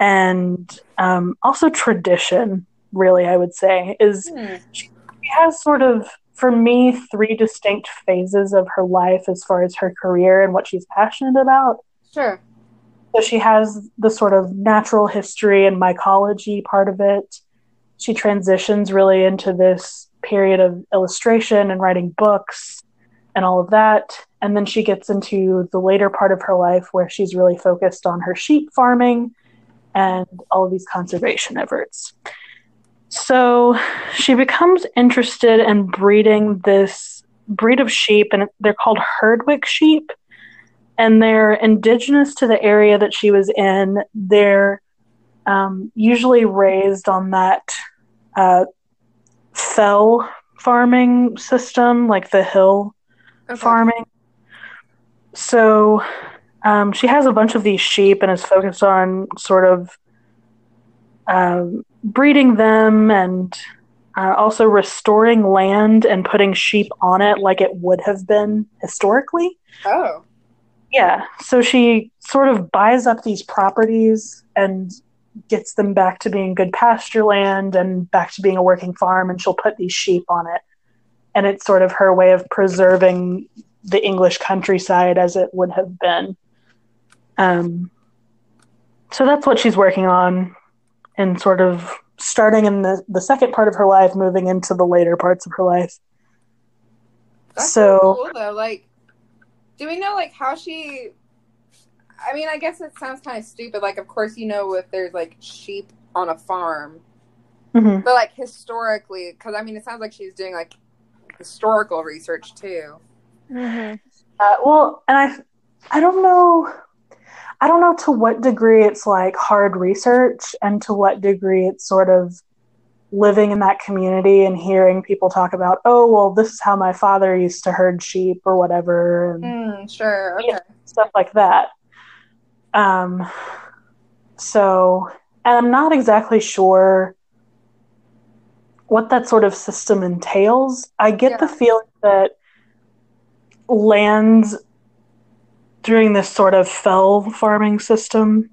and um, also tradition, really, I would say, is Hmm. she has sort of, for me, three distinct phases of her life as far as her career and what she's passionate about. Sure. So she has the sort of natural history and mycology part of it. She transitions really into this period of illustration and writing books and all of that. And then she gets into the later part of her life where she's really focused on her sheep farming and all of these conservation efforts. So she becomes interested in breeding this breed of sheep, and they're called Herdwick sheep and they're indigenous to the area that she was in. They're um, usually raised on that uh, fell farming system, like the hill Okay. farming. So um, she has a bunch of these sheep and is focused on sort of um, breeding them and uh, also restoring land and putting sheep on it like it would have been historically. Oh. Yeah, so she sort of buys up these properties and gets them back to being good pasture land and back to being a working farm, and she'll put these sheep on it. And it's sort of her way of preserving the English countryside as it would have been. Um, so that's what she's working on, and sort of starting in the, the second part of her life, moving into the later parts of her life. That's So- cool though. Like, do we know like how she? I mean, I guess it sounds kind of stupid. Like, of course, you know if there's like sheep on a farm, Mhm. but like historically, because I mean, it sounds like she's doing like historical research too. Mm-hmm. Uh, well, and I, I don't know, I don't know to what degree it's like hard research, and to what degree it's sort of living in that community and hearing people talk about, oh, well, this is how my father used to herd sheep or whatever, and Mm, sure. Okay. Yeah. stuff like that. Um, so, and I'm not exactly sure what that sort of system entails. I get the feeling that lands during this sort of fell farming system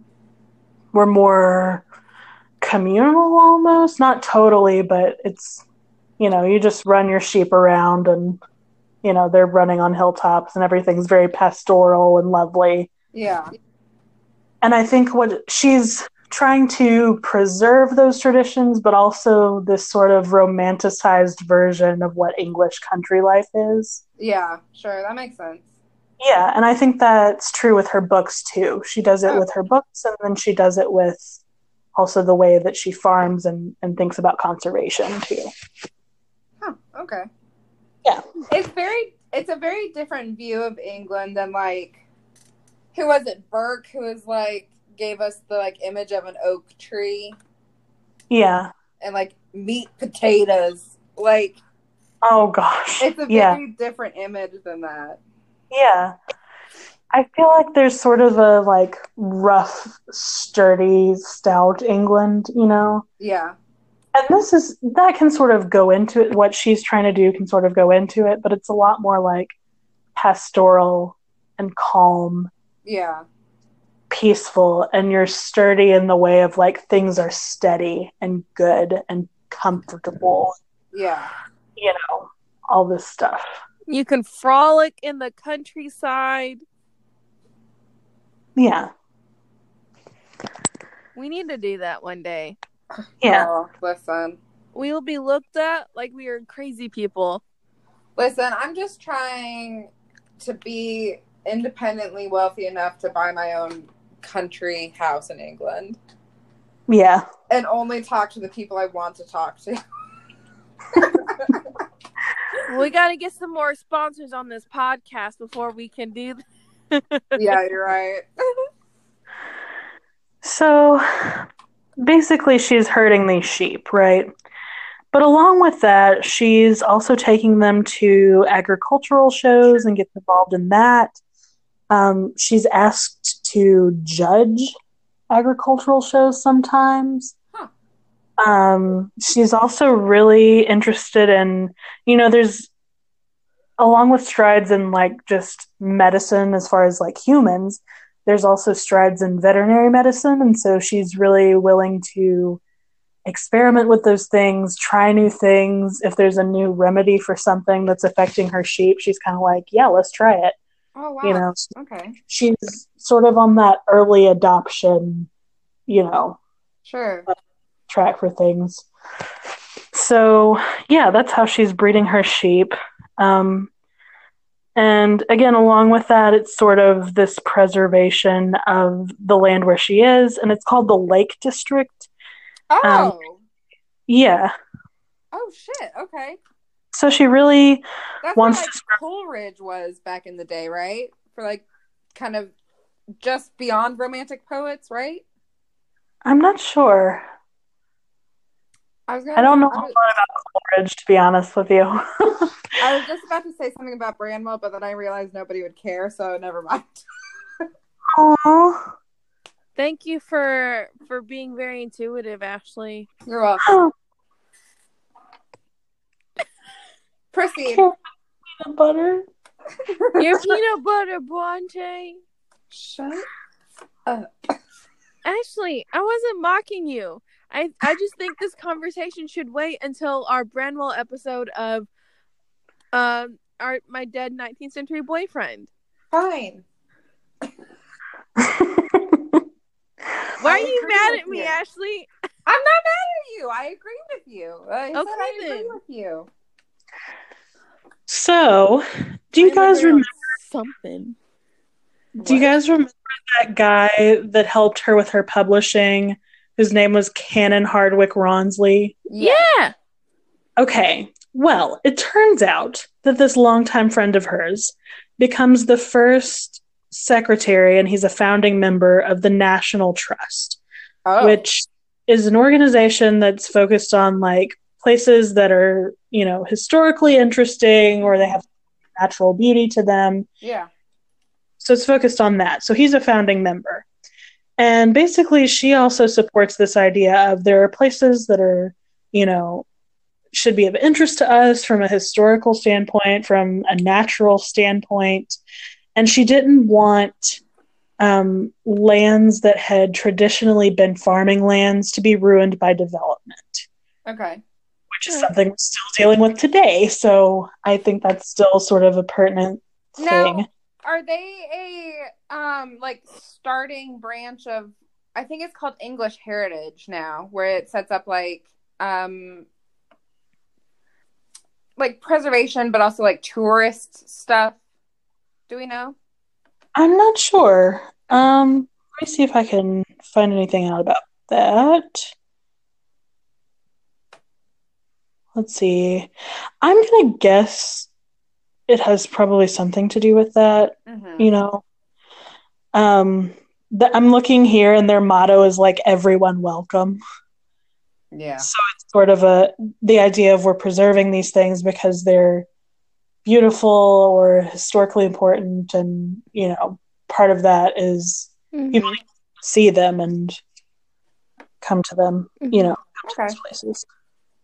were more communal almost, not totally, but it's, you know, you just run your sheep around and, you know, they're running on hilltops and everything's very pastoral and lovely. Yeah. And I think what she's trying to preserve those traditions, but also this sort of romanticized version of what English country life is. Yeah. Sure. That makes sense. Yeah, and I think that's true with her books too. She does it Oh. with her books, and then she does it with also the way that she farms and, and thinks about conservation too. Huh. Okay. Yeah. It's very it's a very different view of England than like who was it, Burke, who was like gave us the like image of an oak tree Yeah. and like meat potatoes. Like Oh gosh. it's a very yeah. different image than that. Yeah. I feel like there's sort of a like rough, sturdy, stout England, you know? Yeah. And this is that can sort of go into it. What she's trying to do can sort of go into it, but it's a lot more like pastoral and calm, Yeah. peaceful, and you're sturdy in the way of like things are steady and good and comfortable, Yeah. you know, all this stuff. You can frolic in the countryside. Yeah. We need to do that one day. Yeah. Oh, listen. We will be looked at like we are crazy people. Listen, I'm just trying to be independently wealthy enough to buy my own country house in England Yeah. and only talk to the people I want to talk to. [LAUGHS] We got to get some more sponsors on this podcast before we can do. Yeah, you're right. [LAUGHS] So basically, she's herding these sheep, right? But along with that, she's also taking them to agricultural shows and gets involved in that. Um, she's asked to judge agricultural shows sometimes. Huh. Um, she's also really interested in, you know, there's along with strides in like just medicine as far as like humans, there's also strides in veterinary medicine. And so she's really willing to experiment with those things, try new things. If there's a new remedy for something that's affecting her sheep, she's kind of like, yeah, let's try it. Oh wow. You know, Okay. she's sort of on that early adoption, you know, Sure. track for things. So, yeah, that's how she's breeding her sheep. Um, and again, along with that, it's sort of this preservation of the land where she is, and it's called the Lake District. Oh. Yeah. oh shit. Okay. So she really, That's Wants what like to- Coleridge was back in the day, right? For like kind of just beyond romantic poets, right? I'm not sure. I was gonna I don't know a I lot was, about Coleridge, to be honest with you. [LAUGHS] I was [LAUGHS] just about to say something about Branwell, but then I realized nobody would care, so never mind. Aww. Thank you for for being very intuitive, Ashley. You're welcome. Oh, [LAUGHS] Proceed. peanut butter. Your peanut butter Bronte. Shut up. Ashley, I wasn't mocking you. I I just think this conversation should wait until our Branwell episode of um our my dead 19th century boyfriend. fine. [LAUGHS] Why are you mad at me, you. Ashley? I'm not mad at you. I agree with you. I said Okay, I agree then. with you. so, do you I guys agree remember? something? Do you guys remember that guy that helped her with her publishing, whose name was Canon Hardwicke Rawnsley? Yeah. Okay, well, it turns out that this longtime friend of hers becomes the first secretary, and he's a founding member of the National Trust, Oh. which is an organization that's focused on like places that are, you know, historically interesting or they have natural beauty to them. yeah. So it's focused on that. So he's a founding member. And basically, she also supports this idea of there are places that are, you know, should be of interest to us from a historical standpoint, from a natural standpoint. And she didn't want um, lands that had traditionally been farming lands to be ruined by development, Okay. which is something we're still dealing with today. So I think that's still sort of a pertinent thing. Now, are they a um like starting branch of I think it's called English Heritage now, where it sets up like um like preservation but also like tourist stuff. Do we know? I'm not sure. Um, let me see if I can find anything out about that. Let's see. I'm gonna guess it has probably something to do with that, Mhm. you know. Um, the, I'm looking here, and their motto is like "everyone welcome." Yeah. So it's sort of a the idea of we're preserving these things because they're beautiful or historically important, and you know, part of that is people Mhm. see them and come to them, you know, come to Okay. these places.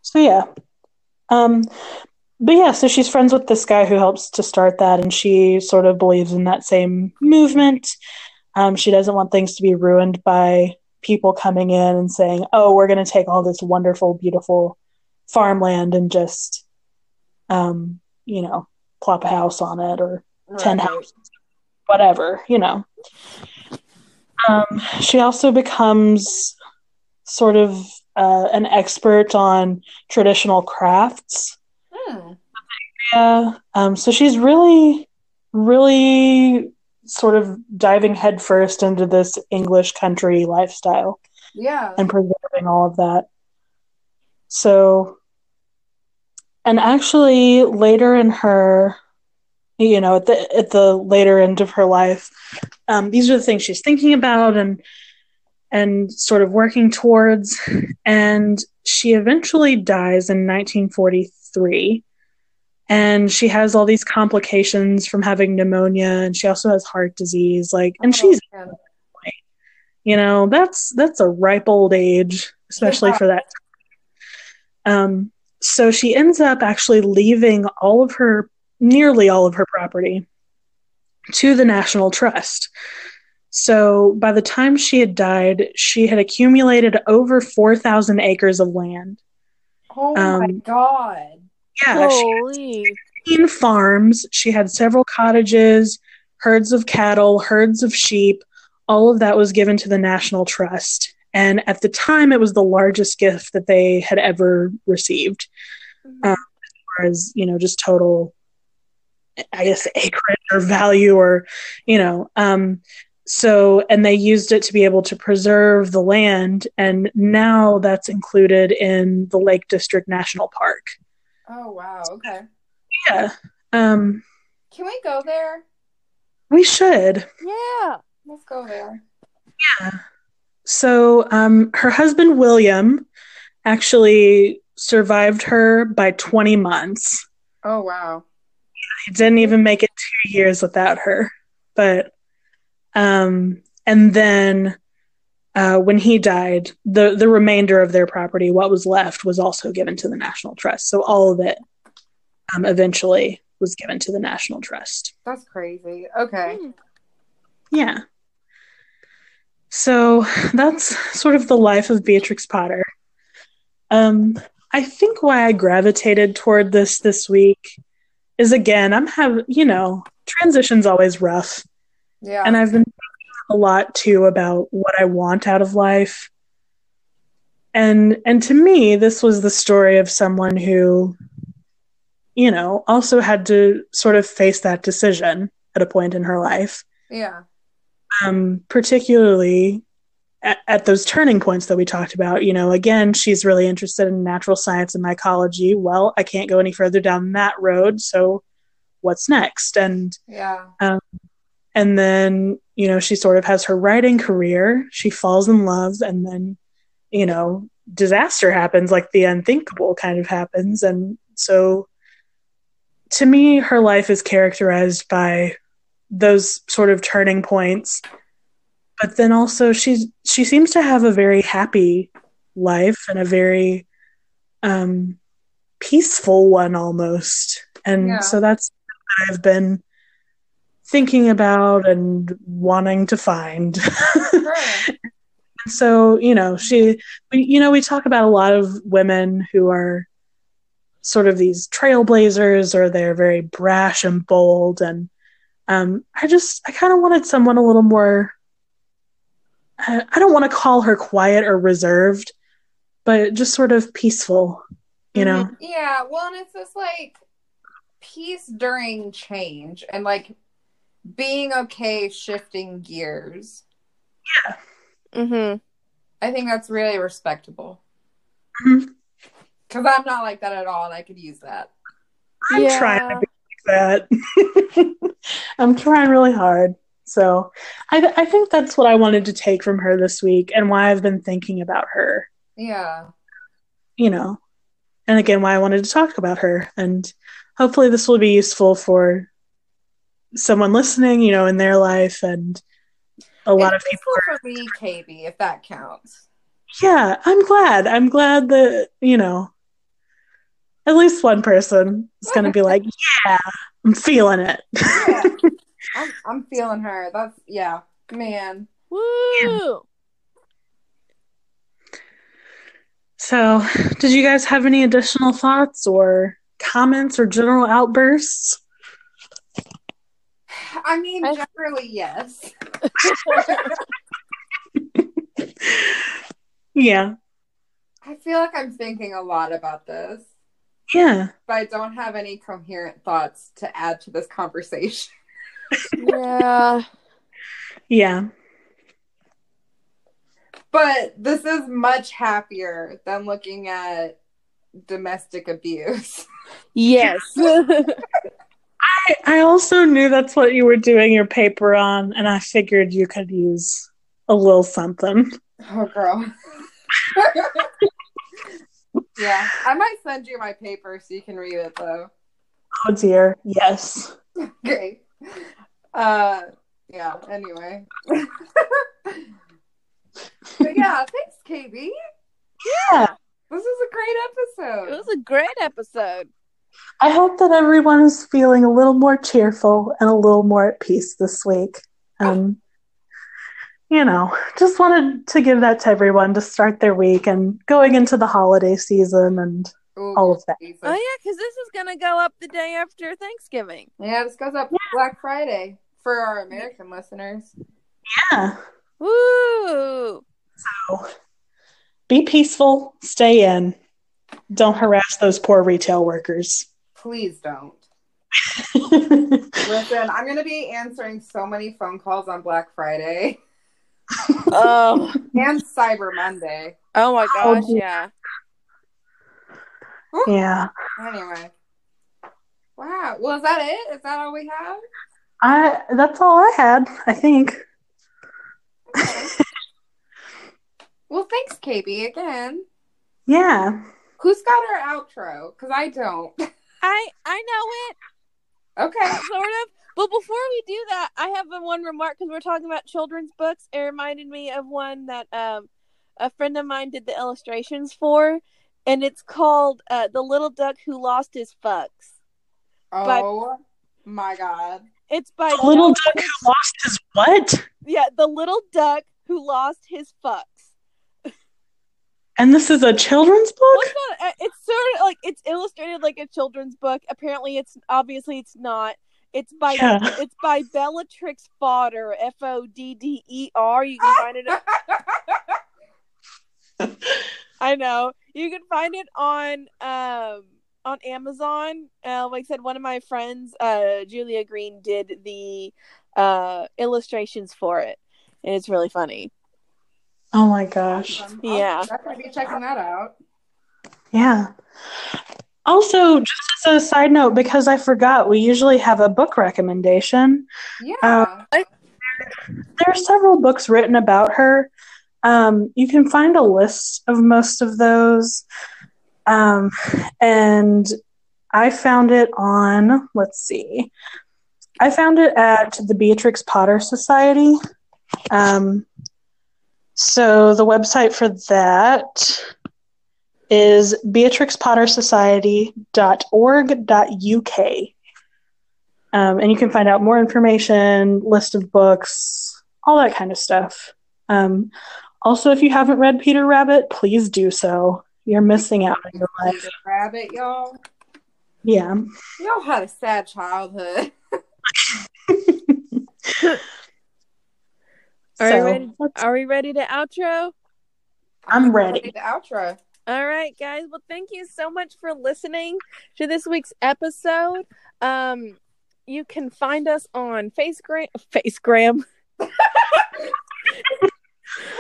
So yeah. Um but yeah, so she's friends with this guy who helps to start that and she sort of believes in that same movement. Um she doesn't want things to be ruined by people coming in and saying, "Oh, we're going to take all this wonderful beautiful farmland and just um, you know, plop a house on it or 10 houses, whatever, you know. Um, she also becomes sort of uh, an expert on traditional crafts. Yeah. Um, so she's really, really sort of diving headfirst into this English country lifestyle Yeah. and preserving all of that. So, and actually, later in her, you know, at the at the later end of her life, um, these are the things she's thinking about and and sort of working towards. And she eventually dies in 1943. And she has all these complications from having pneumonia, and she also has heart disease. Like, and she's Oh, man. you know that's that's a ripe old age especially Yeah. for that um so she ends up actually leaving all of her nearly all of her property to the national trust so by the time she had died she had accumulated over 4000 acres of land Oh my Um, god. Yeah she Holy. 15 farms. She had several cottages, herds of cattle, herds of sheep. All of that was given to the National Trust. And at the time, it was the largest gift that they had ever received, as far as, you know, just total, I guess, acreage or value or, you know. Um, so, and they used it to be able to preserve the land. And now that's included in the Lake District National Park. Oh wow. Okay. Yeah. Um, Can we go there? we should. Yeah. Let's go there. Yeah. So, um, her husband William actually survived her by 20 months. Oh wow. He didn't even make it two years without her. But, um, and then uh, when he died, the the remainder of their property, what was left, was also given to the National Trust. So all of it, um, eventually, was given to the National Trust. That's crazy. Okay. Yeah. So that's sort of the life of Beatrix Potter. Um, I think why I gravitated toward this this week is again, I'm have you know, transition's always rough, Yeah. and I've been thinking a lot too about what I want out of life. And and to me, this was the story of someone who, you know, also had to sort of face that decision at a point in her life yeah. um, particularly at, at those turning points that we talked about. You know, again, she's really interested in natural science and mycology. Well, I can't go any further down that road, so what's next? And Yeah. Um, and then you know she sort of has her writing career. She falls in love, and then you know disaster happens, like the unthinkable kind of happens, and so. To me, her life is characterized by those sort of turning points but then also she's she seems to have a very happy life and a very um peaceful one almost and Yeah. so that's i've been thinking about and wanting to find Sure. [LAUGHS] so you know she we, you know we talk about a lot of women who are sort of these trailblazers or they're very brash and bold and um, i just i kind of wanted someone a little more I I don't want to call her quiet or reserved but just sort of peaceful you know yeah. Well, and it's just like peace during change and like being okay shifting gears. Yeah. Mhm. I think that's really respectable. Mhm. Because I'm not like that at all, and I could use that. i'm Yeah. trying to be like that. [LAUGHS] I'm trying really hard. So I, I think that's what I wanted to take from her this week and why I've been thinking about her. Yeah. You know, and again, why I wanted to talk about her. And hopefully this will be useful for someone listening, you know, in their life and a lot It's of people useful are, for me, KB, if that counts. yeah i'm glad i'm glad that you know at least one person is going to be like [LAUGHS] yeah i'm feeling it Yeah. [LAUGHS] I'm, I'm feeling her. That's yeah, man. Woo! so did you guys have any additional thoughts or comments or general outbursts I mean, I- generally, yes. [LAUGHS] yeah I feel like I'm thinking a lot about this, yeah but I don't have any coherent thoughts to add to this conversation. [LAUGHS] yeah. yeah But this is much happier than looking at domestic abuse. Yes. [LAUGHS] I, I also knew that's what you were doing your paper on and i figured you could use a little something Oh, girl. [LAUGHS] yeah, I might send you my paper so you can read it, though. oh dear yes [LAUGHS] Okay. Uh, yeah. Anyway. [LAUGHS] but yeah, thanks, KB. yeah This is a great episode. it was a great episode. I hope that everyone is feeling a little more cheerful and a little more at peace this week. Um, you know, just wanted to give that to everyone to start their week and going into the holiday season and Ooh, all of that. Jesus. Oh yeah, because this is gonna go up the day after Thanksgiving. Yeah, this goes up Black Friday for our American listeners. yeah. Woo! So be peaceful, stay in. Don't harass those poor retail workers. Please don't. [LAUGHS] Listen, I'm going to be answering so many phone calls on Black Friday [LAUGHS] Oh, and Cyber Monday. oh my Oh, gosh, dear. yeah. yeah. Anyway. Wow. Well, is that it? Is that all we have? I that's all I had, I think. [LAUGHS] Well, thanks, KB, again. Yeah. Who's got our outro? Because I don't. [LAUGHS] I I know it Okay. [LAUGHS] sort of. But before we do that, I have one remark because we're talking about children's books. It reminded me of one that um a friend of mine did the illustrations for, and it's called uh, "The Little Duck Who Lost His Fucks." Oh, my God. It's by The little duck who lost his what? Yeah, the little duck who lost his fucks. And this is a children's Well, book? it's, not, it's sort of like it's illustrated like a children's book. Apparently, it's obviously it's not. It's by Yeah. it's by Bellatrix Fodder, F O D D E R. You can find it. [LAUGHS] I know you can find it on um on Amazon. Uh, like I said, one of my friends, uh, Julia Green, did the uh illustrations for it, and it's really funny. Oh my gosh. Awesome. Yeah. I'll definitely be checking that out. Yeah. Also, just as a side note, because I forgot, we usually have a book recommendation. Yeah. Uh, There are several books written about her. Um, you can find a list of most of those. Um, and I found it on, let's see, I found it at the Beatrix Potter Society. Um, so the website for that is beatrixpottersociety.org.uk. Um, and you can find out more information, list of books, all that kind of stuff. Um, also, if you haven't read Peter Rabbit, please do so. You're missing out on your life. Peter Rabbit, y'all. Yeah. Y'all had a sad childhood. [LAUGHS] [LAUGHS] Are So, you ready? let's- Are we ready to outro? I'm ready. The outro. All right, guys. Well, thank you so much for listening to this week's episode. Um, you can find us on Facegram, Facegram, [LAUGHS]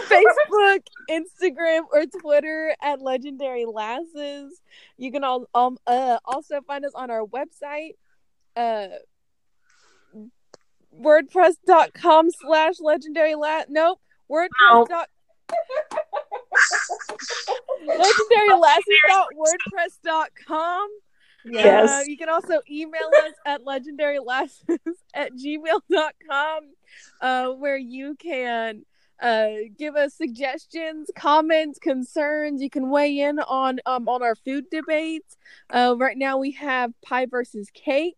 Facebook, Instagram, or Twitter at Legendary Lasses. You can all, um, uh, also find us on our website uh wordpress.com slash legendary lat. nope wordpress dot [LAUGHS] legendarylasses.wordpress.com Yes. Uh, you can also email us at legendarylasses [LAUGHS] at gmail.com uh, where you can uh, give us suggestions, comments, concerns. You can weigh in on um, on our food debates. Uh, right now we have pie versus cake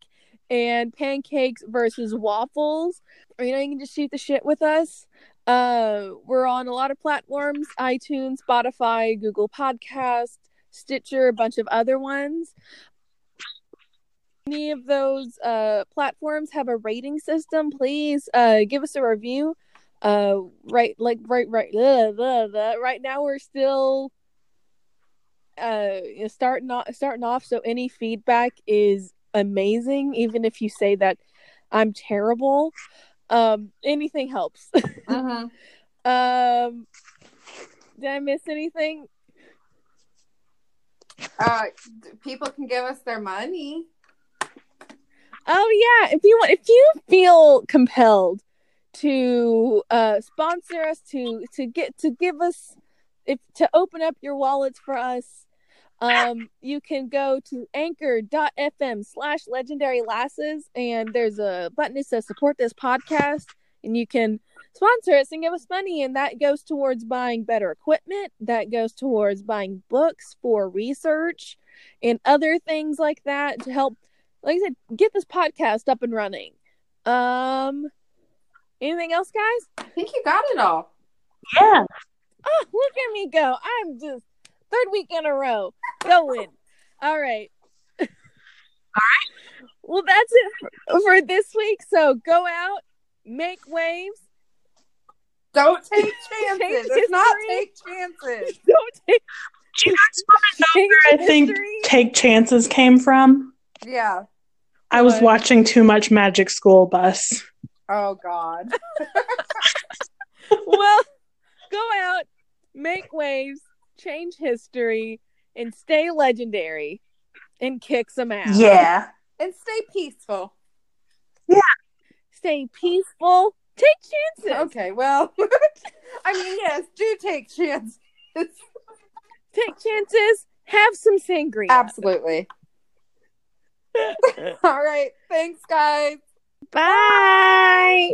and pancakes versus waffles. You know, you can just shoot the shit with us. Uh, we're on a lot of platforms: iTunes, Spotify, Google Podcast, Stitcher, a bunch of other ones any of those uh platforms have a rating system please uh give us a review uh right like right right blah, blah, blah. right now we're still uh starting off starting off so any feedback is amazing even if you say that i'm terrible um anything helps Mhm. [LAUGHS] um did i miss anything Uh, people can give us their money. Oh yeah, if you want, if you feel compelled to uh sponsor us, to to get to give us, if to open up your wallets for us, um, you can go to anchor.fm slash legendary lasses, and there's a button that says support this podcast, and you can sponsor us and give us money, and that goes towards buying better equipment, that goes towards buying books for research and other things like that to help like I said, get this podcast up and running. Um, anything else, guys? I think you got it all. Yeah. Oh, look at me go! I'm just third week in a row going. All right. All right. [LAUGHS] Well, that's it for, for this week. So go out, make waves. Don't [LAUGHS] take Change chances. It's not take chances. [LAUGHS] Don't take. Do you guys want to know change where I think history. Take Chances came from? Yeah. I was What? watching too much Magic School Bus. Oh God. well, go out, make waves, change history, and stay legendary, and kick some ass. Yeah. And stay peaceful. Yeah. Stay peaceful. Take chances. Okay. Well, [LAUGHS] I mean, yes, do take chances. Take chances. Have some sangria. Absolutely. [LAUGHS] All right. Thanks, guys. Bye.